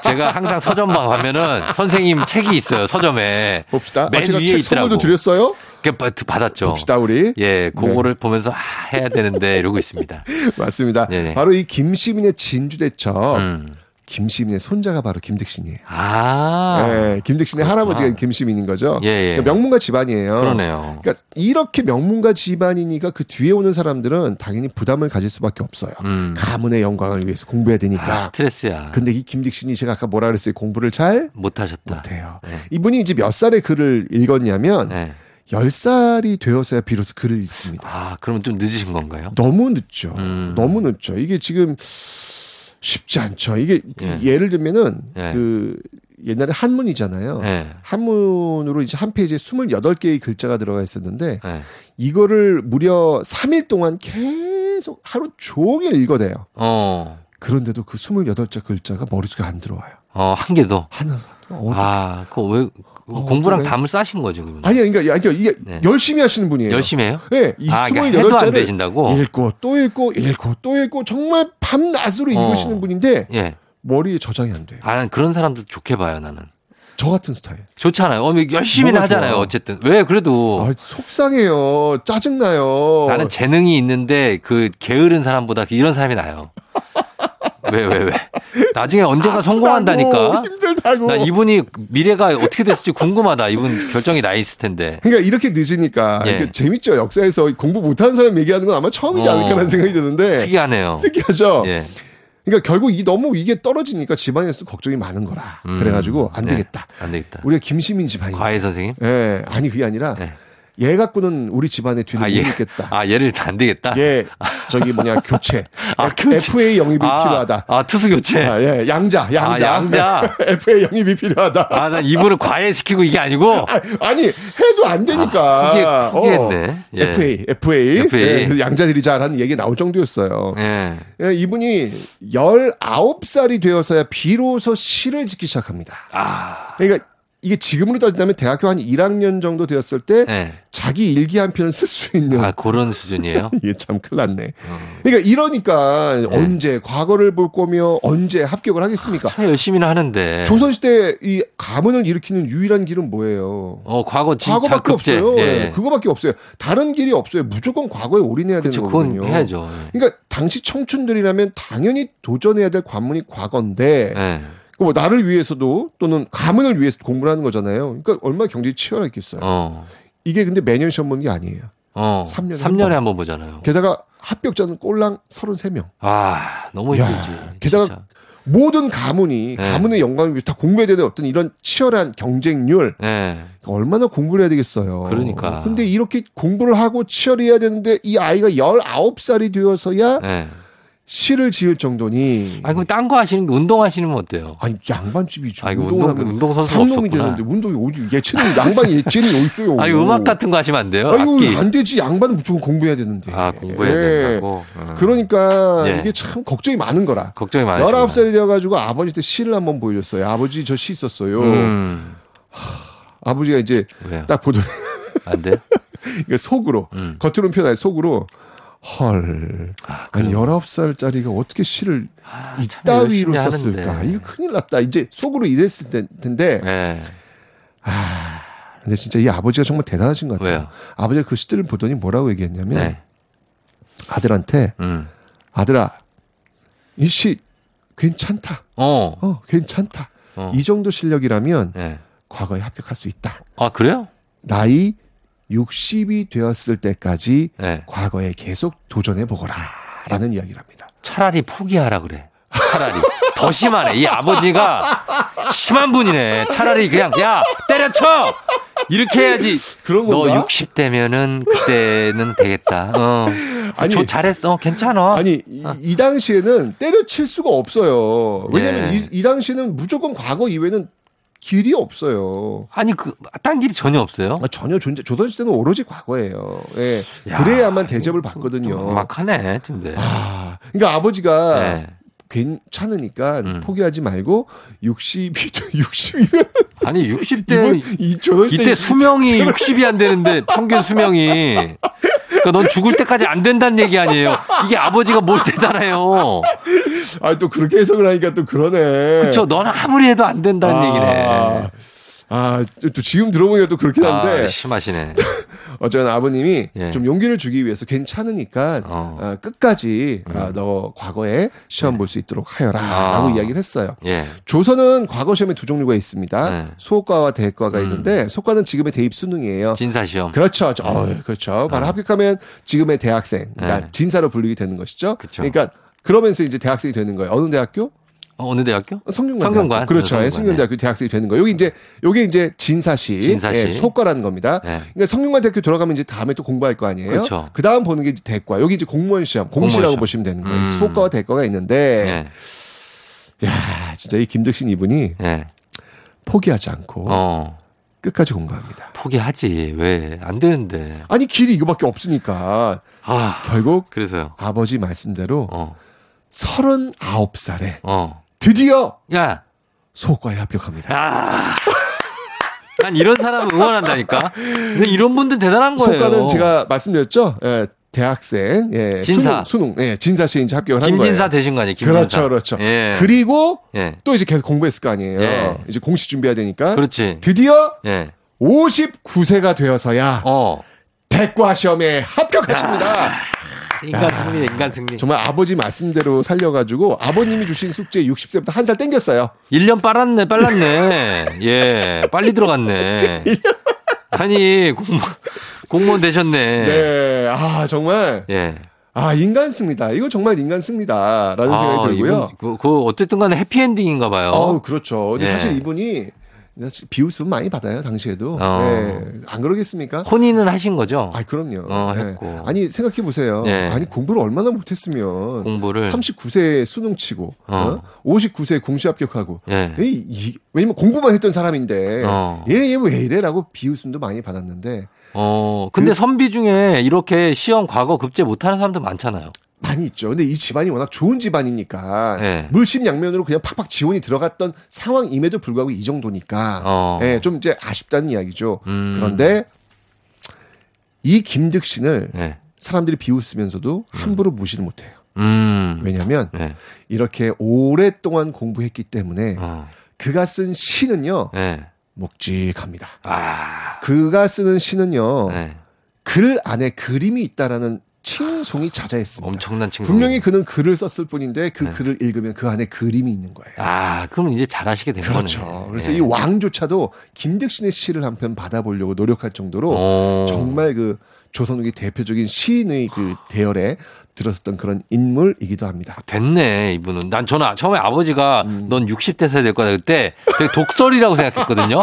Speaker 1: 제가 항상 서점방 가면은 선생님 책이 있어요. 서점에.
Speaker 15: 봅시다.
Speaker 1: 맨
Speaker 15: 아, 제가
Speaker 1: 위에
Speaker 15: 책
Speaker 1: 있더라고.
Speaker 15: 선물도 드렸어요?
Speaker 1: 그 받았죠.
Speaker 15: 봅시다 우리.
Speaker 1: 예, 그거를 보면서 아, 해야 되는데 이러고 있습니다.
Speaker 15: 맞습니다.
Speaker 1: 네네.
Speaker 15: 바로 이 김시민의 진주대첩.
Speaker 1: 음.
Speaker 15: 김시민의 손자가 바로 김득신이에요.
Speaker 1: 아.
Speaker 15: 네, 김득신의 할아버지가 김시민인 거죠.
Speaker 1: 예, 예.
Speaker 15: 그러니까 명문가 집안이에요.
Speaker 1: 그러네요.
Speaker 15: 그러니까 이렇게 명문가 집안이니까 그 뒤에 오는 사람들은 당연히 부담을 가질 수밖에 없어요. 가문의 영광을 위해서 공부해야 되니까.
Speaker 1: 음. 아, 스트레스야.
Speaker 15: 근데 이 김득신이 제가 아까 뭐라 그랬어요? 공부를 잘
Speaker 1: 못하셨다.
Speaker 15: 못해요. 이분이 이제 몇 살에 글을 읽었냐면
Speaker 1: 네.
Speaker 15: 10살이 되어서야 비로소 글을 읽습니다.
Speaker 1: 아, 그러면 좀 늦으신 건가요?
Speaker 15: 너무 늦죠.
Speaker 1: 음.
Speaker 15: 너무 늦죠. 이게 지금 쉽지 않죠. 이게
Speaker 1: 예.
Speaker 15: 예. 를 들면은
Speaker 1: 예.
Speaker 15: 그 옛날에 한문이잖아요.
Speaker 1: 예.
Speaker 15: 한문으로 이제 한 페이지에 28개의 글자가 들어가 있었는데
Speaker 1: 예.
Speaker 15: 이거를 무려 3일 동안 계속 하루 종일 읽어대요.
Speaker 1: 어.
Speaker 15: 그런데도 그 28자 글자가 머릿속에 안 들어와요.
Speaker 1: 어, 한 개도.
Speaker 15: 하나.
Speaker 1: 아, 그거 왜
Speaker 15: 어,
Speaker 1: 공부랑
Speaker 15: 그러네.
Speaker 1: 담을 싸신 거죠, 그러면?
Speaker 15: 아니, 그러니까, 그러니까 이게
Speaker 1: 네.
Speaker 15: 열심히 하시는 분이에요.
Speaker 1: 열심히 해요?
Speaker 15: 네, 이
Speaker 1: 아, 그러니까 해도 안
Speaker 15: 28자를
Speaker 1: 되신다고?
Speaker 15: 읽고 또 읽고 읽고 또 읽고 정말 밤낮으로
Speaker 1: 어.
Speaker 15: 읽으시는 분인데
Speaker 1: 예.
Speaker 15: 머리에 저장이 안 돼요.
Speaker 1: 아, 난 그런 사람도 좋게 봐요, 나는.
Speaker 15: 저 같은 스타일.
Speaker 1: 좋잖아요. 어, 열심히는
Speaker 15: 뭐가
Speaker 1: 하잖아요,
Speaker 15: 좋아?
Speaker 1: 어쨌든. 왜, 그래도.
Speaker 15: 아, 속상해요. 짜증나요.
Speaker 1: 나는 재능이 있는데 그 게으른 사람보다 이런 사람이 나요. 왜, 왜, 왜. 나중에 언젠가 성공한다니까.
Speaker 15: 힘들다고.
Speaker 1: 나 이분이 미래가 어떻게 됐을지 궁금하다. 이분 결정이 나 있을 텐데.
Speaker 15: 그러니까 이렇게 늦으니까
Speaker 1: 예.
Speaker 15: 재밌죠. 역사에서 공부 못하는 사람 얘기하는 건 아마 처음이지
Speaker 1: 어.
Speaker 15: 않을까라는 생각이 드는데
Speaker 1: 특이하네요.
Speaker 15: 특이하죠.
Speaker 1: 예.
Speaker 15: 그러니까 결국 이 너무 이게 떨어지니까 집안에서도 걱정이 많은 거라.
Speaker 1: 음.
Speaker 15: 그래가지고 안
Speaker 1: 네.
Speaker 15: 되겠다.
Speaker 1: 안 되겠다.
Speaker 15: 우리가 김시민 집안이.
Speaker 1: 과외 선생님?
Speaker 15: 예, 아니 그게 아니라 얘 갖고는 우리 집안의 뒤를
Speaker 1: 아,
Speaker 15: 못
Speaker 1: 얘-
Speaker 15: 잇겠다.
Speaker 1: 아, 얘를 안 되겠다.
Speaker 15: 예, 저기 뭐냐 교체.
Speaker 1: 아.
Speaker 15: FA 영입이
Speaker 1: 아,
Speaker 15: 필요하다.
Speaker 1: 아, 투수 교체.
Speaker 15: 아, 예, 양자, 양자.
Speaker 1: 아, 양자.
Speaker 15: FA 영입이 필요하다.
Speaker 1: 아, 난 이분을 과외시키고 이게 아니고.
Speaker 15: 아 니 해도 안 되니까.
Speaker 1: 아, 포기- 포기했네. 예.
Speaker 15: FA, FA,
Speaker 1: FA.
Speaker 15: 예, 그래서 양자들이 잘하는 얘기 나올 정도였어요.
Speaker 1: 예.
Speaker 15: 예, 이분이 19살이 되어서야 비로소 시를 짓기 시작합니다.
Speaker 1: 아.
Speaker 15: 그러니까 이게 지금으로 따진다면 대학교 한 1학년 정도 되었을 때
Speaker 1: 예.
Speaker 15: 자기 일기 한편쓸수 있는
Speaker 1: 아, 그런 수준이에요?
Speaker 15: 이게 참 큰일 났네. 그러니까 이러니까
Speaker 1: 네.
Speaker 15: 언제 과거를 볼 거며 언제 합격을 하겠습니까?
Speaker 1: 참 열심히는 하는데.
Speaker 15: 조선시대 이 가문을 일으키는 유일한 길은 뭐예요?
Speaker 1: 어, 과거 진짜
Speaker 15: 과거밖에
Speaker 1: 급제.
Speaker 15: 없어요.
Speaker 1: 예.
Speaker 15: 예, 그거밖에 없어요. 다른 길이 없어요. 무조건 과거에 올인해야 되는
Speaker 1: 그쵸, 그건
Speaker 15: 거거든요.
Speaker 1: 해야죠.
Speaker 15: 그러니까 당시 청춘들이라면 당연히 도전해야 될 관문이 과거인데
Speaker 1: 예.
Speaker 15: 뭐 나를 위해서도 또는 가문을 위해서 공부를 하는 거잖아요. 그러니까 얼마나 경쟁이 치열했겠어요.
Speaker 1: 어.
Speaker 15: 이게 근데 매년 시험 보는 게 아니에요.
Speaker 1: 어.
Speaker 15: 3년에
Speaker 1: 3년에 한 번 보잖아요.
Speaker 15: 게다가 합격자는 꼴랑 33명.
Speaker 1: 아, 너무
Speaker 15: 야,
Speaker 1: 힘들지.
Speaker 15: 게다가
Speaker 1: 진짜.
Speaker 15: 모든 가문이
Speaker 1: 네.
Speaker 15: 가문의 영광을 위해 다 공부해야 되는 어떤 이런 치열한 경쟁률
Speaker 1: 예.
Speaker 15: 얼마나 공부를 해야 되겠어요.
Speaker 1: 그러니까.
Speaker 15: 근데 이렇게 공부를 하고 치열해야 되는데 이 아이가 19살이 되어서야
Speaker 1: 예.
Speaker 15: 시를 지을 정도니
Speaker 1: 아니, 그럼 딴 거 하시는, 거, 운동 하시는 건 어때요?
Speaker 15: 아니 양반집이죠.
Speaker 1: 아,
Speaker 15: 운동- 상놈이
Speaker 1: 없었구나.
Speaker 15: 되는데 운동이 어디 예체능 양반이 예체능이 어디 있어요?
Speaker 1: 아니, 음악 같은 거 하시면 안 돼요? 악기.
Speaker 15: 안 되지 양반은 무조건 공부해야 되는데.
Speaker 1: 아, 공부해야
Speaker 15: 예.
Speaker 1: 된다고? 어.
Speaker 15: 그러니까
Speaker 1: 예.
Speaker 15: 이게 참 걱정이 많은 거라.
Speaker 1: 걱정이 많으시구나.
Speaker 15: 19살이 되어 가지고 아버지 때 시를 한번 보여 줬어요. 아버지 저시 썼어요.
Speaker 1: 음.
Speaker 15: 아버지가 이제
Speaker 1: 왜요?
Speaker 15: 딱 보더니
Speaker 1: 안 돼요?
Speaker 15: 이게 속으로
Speaker 1: 음.
Speaker 15: 겉으로는 표현해 속으로 헐 아니 19살짜리가 어떻게 시를 이따위로
Speaker 1: 열심히
Speaker 15: 썼을까
Speaker 1: 하는데.
Speaker 15: 이거 큰일 났다 이제 속으로 이랬을 때- 텐데
Speaker 1: 예.
Speaker 15: 아 근데 진짜 이 아버지가 정말 대단하신 것 같아요
Speaker 1: 왜요?
Speaker 15: 아버지가 그 시들을 보더니 뭐라고 얘기했냐면
Speaker 1: 네.
Speaker 15: 아들한테
Speaker 1: 음.
Speaker 15: 아들아 이 시 괜찮다
Speaker 1: 어.
Speaker 15: 어 괜찮다
Speaker 1: 어.
Speaker 15: 이 정도 실력이라면
Speaker 1: 예.
Speaker 15: 과거에 합격할 수 있다
Speaker 1: 아, 그래요?
Speaker 15: 나이 60이 되었을 때까지
Speaker 1: 네.
Speaker 15: 과거에 계속 도전해 보거라. 라는 이야기를 합니다.
Speaker 1: 차라리 포기하라 그래. 차라리. 더 심하네. 이 아버지가 심한 분이네. 차라리 그냥, 야, 때려쳐! 이렇게 해야지.
Speaker 15: 그런
Speaker 1: 너
Speaker 15: 건가?
Speaker 1: 60대면은 그때는 되겠다. 어.
Speaker 15: 아니,
Speaker 1: 저 잘했어. 괜찮아.
Speaker 15: 아니 이, 이 당시에는 때려칠 수가 없어요. 왜냐면
Speaker 1: 예.
Speaker 15: 이, 이 당시에는 무조건 과거 이외에는 길이 없어요.
Speaker 1: 아니, 그, 딴 길이 전혀 없어요.
Speaker 15: 아, 전혀 존재 조선시대는 오로지 과거예요. 예.
Speaker 1: 야,
Speaker 15: 그래야만 대접을 받거든요.
Speaker 1: 막하네, 근데.
Speaker 15: 아, 그러니까 아버지가
Speaker 1: 네.
Speaker 15: 괜찮으니까
Speaker 1: 음.
Speaker 15: 포기하지 말고 60이 60이면
Speaker 1: 아니, 60대.
Speaker 15: 이분 이 조선시대
Speaker 1: 이때 수명이 60이 안 되는데, 평균 수명이. 그러니까 넌 죽을 때까지 안 된다는 얘기 아니에요. 이게 아버지가 뭘 대단해요.
Speaker 15: 아, 또 그렇게 해석을 하니까 또 그러네.
Speaker 1: 그렇죠. 넌 아무리 해도 안 된다는
Speaker 15: 아.
Speaker 1: 얘기네.
Speaker 15: 아, 또 지금 들어보니까 또 그렇긴 한데.
Speaker 1: 아, 심하시네.
Speaker 15: 어쨌든 아버님이
Speaker 1: 예.
Speaker 15: 좀 용기를 주기 위해서 괜찮으니까
Speaker 1: 어.
Speaker 15: 아, 끝까지
Speaker 1: 음.
Speaker 15: 아, 너 과거에 시험 볼수 있도록 하여라
Speaker 1: 네. 아.
Speaker 15: 라고 이야기를 했어요.
Speaker 1: 예.
Speaker 15: 조선은 과거 시험에 두 종류가 있습니다.
Speaker 1: 네.
Speaker 15: 소과와 대과가
Speaker 1: 음.
Speaker 15: 있는데 소과는 지금의 대입 수능이에요.
Speaker 1: 진사 시험.
Speaker 15: 그렇죠. 저- 어, 그렇죠. 바로 합격하면 지금의 대학생, 그러니까
Speaker 1: 네.
Speaker 15: 진사로 불리게 되는 것이죠.
Speaker 1: 그쵸.
Speaker 15: 그러니까 그러면서 이제 대학생이 되는 거예요. 어느 대학교?
Speaker 1: 어, 어느 대학교?
Speaker 15: 성균관.
Speaker 1: 성균관.
Speaker 15: 그렇죠.
Speaker 1: 성균관,
Speaker 15: 예, 성균관대학교 대학생이 되는 거예요. 여기 이제 요게 이제 진사시,
Speaker 1: 진사시.
Speaker 15: 예, 소과라는 겁니다.
Speaker 1: 네.
Speaker 15: 그러니까 성균관 대학교 들어가면 이제 다음에 또 공부할 거 아니에요.
Speaker 1: 그렇죠.
Speaker 15: 그 다음 보는 게 이제 대과. 여기 이제 공무원 시험, 공시라고
Speaker 1: 공무원.
Speaker 15: 보시면 되는 거예요.
Speaker 1: 음.
Speaker 15: 소과와 대과가 있는데,
Speaker 1: 예.
Speaker 15: 야, 진짜 이 김득신 이분이
Speaker 1: 예.
Speaker 15: 포기하지 않고
Speaker 1: 어.
Speaker 15: 끝까지 공부합니다.
Speaker 1: 포기하지. 왜? 안 되는데.
Speaker 15: 아니 길이 이거밖에 없으니까
Speaker 1: 아.
Speaker 15: 결국
Speaker 1: 그래서요.
Speaker 15: 아버지 말씀대로
Speaker 1: 어.
Speaker 15: 39살에
Speaker 1: 어.
Speaker 15: 드디어
Speaker 1: 야.
Speaker 15: 소과에 합격합니다.
Speaker 1: 아. 난 이런 사람 응원한다니까. 근데 이런 분들 대단한 거예요.
Speaker 15: 소과는 제가 말씀드렸죠. 예, 대학생, 예,
Speaker 1: 진사.
Speaker 15: 수능, 수능, 예, 진사 시에 이제 합격을 한 거예요.
Speaker 1: 김진사 되신 거 아니에요? 김진사.
Speaker 15: 그렇죠, 그렇죠.
Speaker 1: 예.
Speaker 15: 그리고
Speaker 1: 예.
Speaker 15: 또 이제 계속 공부했을 거 아니에요.
Speaker 1: 예.
Speaker 15: 이제 공시 준비해야 되니까.
Speaker 1: 그렇지.
Speaker 15: 드디어
Speaker 1: 예.
Speaker 15: 59세가 되어서야
Speaker 1: 어.
Speaker 15: 대과 시험에 합격하십니다.
Speaker 1: 인간 승리, 인간 승리.
Speaker 15: 정말 아버지 말씀대로 살려가지고 아버님이 주신 숙제 60세부터 한 살 땡겼어요.
Speaker 1: 1년 빨랐네, 빨랐네. 예, 빨리 들어갔네. 아니, 공무, 공무원 되셨네.
Speaker 15: 네, 아 정말
Speaker 1: 예.
Speaker 15: 아 인간 승리다. 이거 정말 인간 승리다라는 생각이 들고요.
Speaker 1: 아, 이분, 그, 그 어쨌든 간에 해피엔딩인가 봐요.
Speaker 15: 아우 그렇죠. 근데
Speaker 1: 예.
Speaker 15: 사실 이분이 비웃음 많이 받아요 당시에도.
Speaker 1: 어.
Speaker 15: 네. 안 그러겠습니까?
Speaker 1: 혼인은 하신 거죠?
Speaker 15: 아 그럼요.
Speaker 1: 어,
Speaker 15: 네.
Speaker 1: 했고.
Speaker 15: 아니 생각해 보세요.
Speaker 1: 예.
Speaker 15: 아니 공부를 얼마나 못했으면
Speaker 1: 공부를.
Speaker 15: 39세 수능 치고 어? 59세 공시 합격하고
Speaker 1: 예.
Speaker 15: 이, 이, 왜냐면 공부만 했던 사람인데
Speaker 1: 어.
Speaker 15: 얘얘 왜 이래라고 비웃음도 많이 받았는데
Speaker 1: 어, 근데
Speaker 15: 그-
Speaker 1: 선비 중에 이렇게 시험 과거 급제 못하는 사람들 많잖아요.
Speaker 15: 많이 있죠. 근데 이 집안이 워낙 좋은 집안이니까
Speaker 1: 예.
Speaker 15: 물심양면으로 그냥 팍팍 지원이 들어갔던 상황임에도 불구하고 이 정도니까
Speaker 1: 어.
Speaker 15: 예, 좀 이제 아쉽다는 이야기죠.
Speaker 1: 음.
Speaker 15: 그런데 이 김득신을
Speaker 1: 예.
Speaker 15: 사람들이 비웃으면서도 함부로 무시를 못해요.
Speaker 1: 음.
Speaker 15: 왜냐하면
Speaker 1: 예.
Speaker 15: 이렇게 오랫동안 공부했기 때문에
Speaker 1: 어.
Speaker 15: 그가 쓴 시는요
Speaker 1: 예.
Speaker 15: 묵직합니다.
Speaker 1: 아.
Speaker 15: 그가 쓰는 시는요
Speaker 1: 예.
Speaker 15: 글 안에 그림이 있다라는 칭송이 자자했습니다.
Speaker 1: 엄청난 칭송.
Speaker 15: 분명히 그는 글을 썼을 뿐인데 그
Speaker 1: 네.
Speaker 15: 글을 읽으면 그 안에 그림이 있는 거예요.
Speaker 1: 아, 그럼 이제 잘하시게 된
Speaker 15: 그렇죠.
Speaker 1: 거네.
Speaker 15: 그래서
Speaker 1: 예.
Speaker 15: 이 왕조차도 김득신의 시를 한 편 받아보려고 노력할 정도로
Speaker 1: 어.
Speaker 15: 정말 그 조선 후기 대표적인 시인의 그 대열에 들었었던 그런 인물이기도 합니다.
Speaker 1: 됐네, 이분은. 난 저는 처음에 아버지가
Speaker 15: 음.
Speaker 1: 넌 60대 살될 거다 그때 되게 독설이라고 생각했거든요.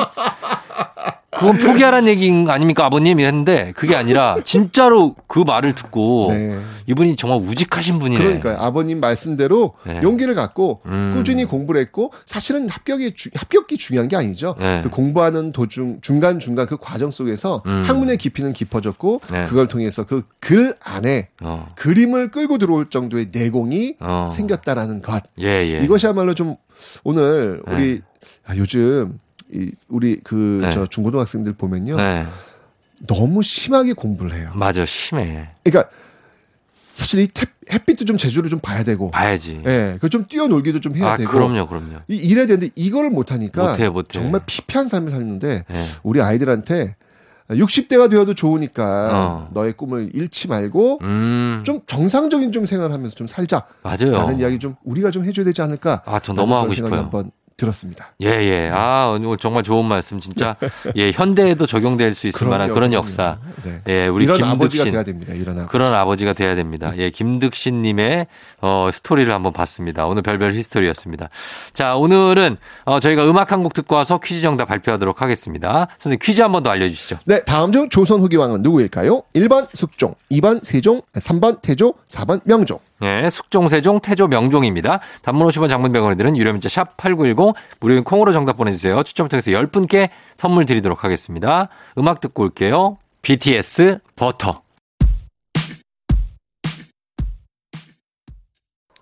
Speaker 1: 그건 포기하라는 얘기 아닙니까, 아버님? 이랬는데 그게 아니라 진짜로 그 말을 듣고
Speaker 15: 네.
Speaker 1: 이분이 정말 우직하신 분이네.
Speaker 15: 그러니까요. 아버님 말씀대로
Speaker 1: 네.
Speaker 15: 용기를 갖고
Speaker 1: 음.
Speaker 15: 꾸준히 공부를 했고 사실은 합격이 주- 합격이 중요한 게 아니죠.
Speaker 1: 네.
Speaker 15: 그 공부하는 도중 중간 중간 그 과정 속에서
Speaker 1: 음.
Speaker 15: 학문의 깊이는 깊어졌고
Speaker 1: 네.
Speaker 15: 그걸 통해서 그 글 안에
Speaker 1: 어.
Speaker 15: 그림을 끌고 들어올 정도의 내공이
Speaker 1: 어.
Speaker 15: 생겼다라는 것.
Speaker 1: 예, 예.
Speaker 15: 이것이야말로 좀 오늘
Speaker 1: 네.
Speaker 15: 우리 아, 요즘 이 우리 그
Speaker 1: 네.
Speaker 15: 저 중고등학생들 보면요.
Speaker 1: 네.
Speaker 15: 너무 심하게 공부를 해요.
Speaker 1: 맞아, 심해.
Speaker 15: 그러니까 사실 이 태- 햇빛도 좀 제주를 좀 봐야 되고
Speaker 1: 봐야지.
Speaker 15: 예, 그좀 뛰어놀기도 좀 해야
Speaker 1: 아,
Speaker 15: 되고.
Speaker 1: 그럼요, 그럼요.
Speaker 15: 이, 이래야 되는데 이거를 못 하니까
Speaker 1: 못해, 못해.
Speaker 15: 정말 피폐한 삶을 살는데
Speaker 1: 예.
Speaker 15: 우리 아이들한테 60대가 되어도 좋으니까
Speaker 1: 어.
Speaker 15: 너의 꿈을 잃지 말고
Speaker 1: 음.
Speaker 15: 좀 정상적인 좀 생활하면서 좀 살자.
Speaker 1: 맞아요.
Speaker 15: 라는 이야기 좀 우리가 좀 해줘야 되지 않을까.
Speaker 1: 아, 저 너무 하고 싶어요.
Speaker 15: 한번 들었습니다.
Speaker 1: 예, 예. 아, 오늘 정말 좋은 말씀, 진짜. 예, 현대에도 적용될 수 있을
Speaker 15: 그럼요,
Speaker 1: 만한 그런. 역사.
Speaker 15: 네.
Speaker 1: 예, 우리
Speaker 15: 이런
Speaker 1: 김득신.
Speaker 15: 아버지가 돼야 됩니다. 이런 아버지.
Speaker 1: 그런 아버지가 돼야 됩니다. 예, 김득신 님의 어, 스토리를 한번 봤습니다. 오늘 별별 히스토리였습니다. 자, 오늘은 어, 저희가 음악 한 곡 듣고 와서 퀴즈 정답 발표하도록 하겠습니다. 선생님 퀴즈 한 번 더 알려 주시죠.
Speaker 15: 네, 다음 중 조선 후기 왕은 누구일까요? 1번 숙종, 2번 세종, 3번 태조, 4번 명종.
Speaker 1: 예, 숙종세종 태조 명종입니다. 단문 50원 장문병원들은 유료 문자 샵 8910 무료인 콩으로 정답 보내주세요. 추첨을 통해서 10분께 선물 드리도록 하겠습니다. 음악 듣고 올게요. BTS 버터.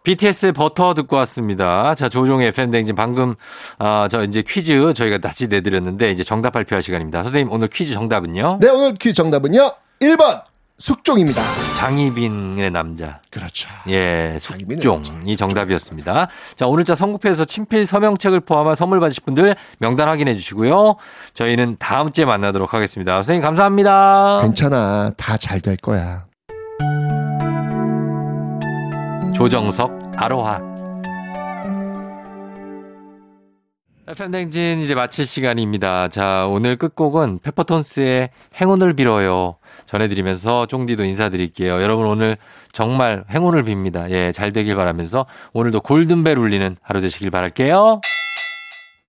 Speaker 1: BTS 버터 듣고 왔습니다. 자, 조종의 FM대행진 방금, 아, 저 이제 퀴즈 저희가 다시 내드렸는데 이제 정답 발표할 시간입니다. 선생님, 오늘 퀴즈 정답은요?
Speaker 15: 네, 오늘 퀴즈 정답은요. 1번 숙종입니다.
Speaker 1: 장희빈의 남자.
Speaker 15: 그렇죠.
Speaker 1: 예, 숙종이 정답이었습니다. 자, 오늘자 선곡표에서 친필 서명책을 포함한 선물 받으실 분들 명단 확인해 주시고요. 저희는 다음 주에 만나도록 하겠습니다. 선생님 감사합니다.
Speaker 15: 괜찮아. 다 잘 될 거야.
Speaker 1: 조정석 아로하. FM댕진 이제 마칠 시간입니다. 자, 오늘 끝곡은 페퍼톤스의 행운을 빌어요. 전해드리면서 쫑디도 인사드릴게요. 여러분 오늘 정말 행운을 빕니다. 예, 잘 되길 바라면서 오늘도 골든벨 울리는 하루 되시길 바랄게요.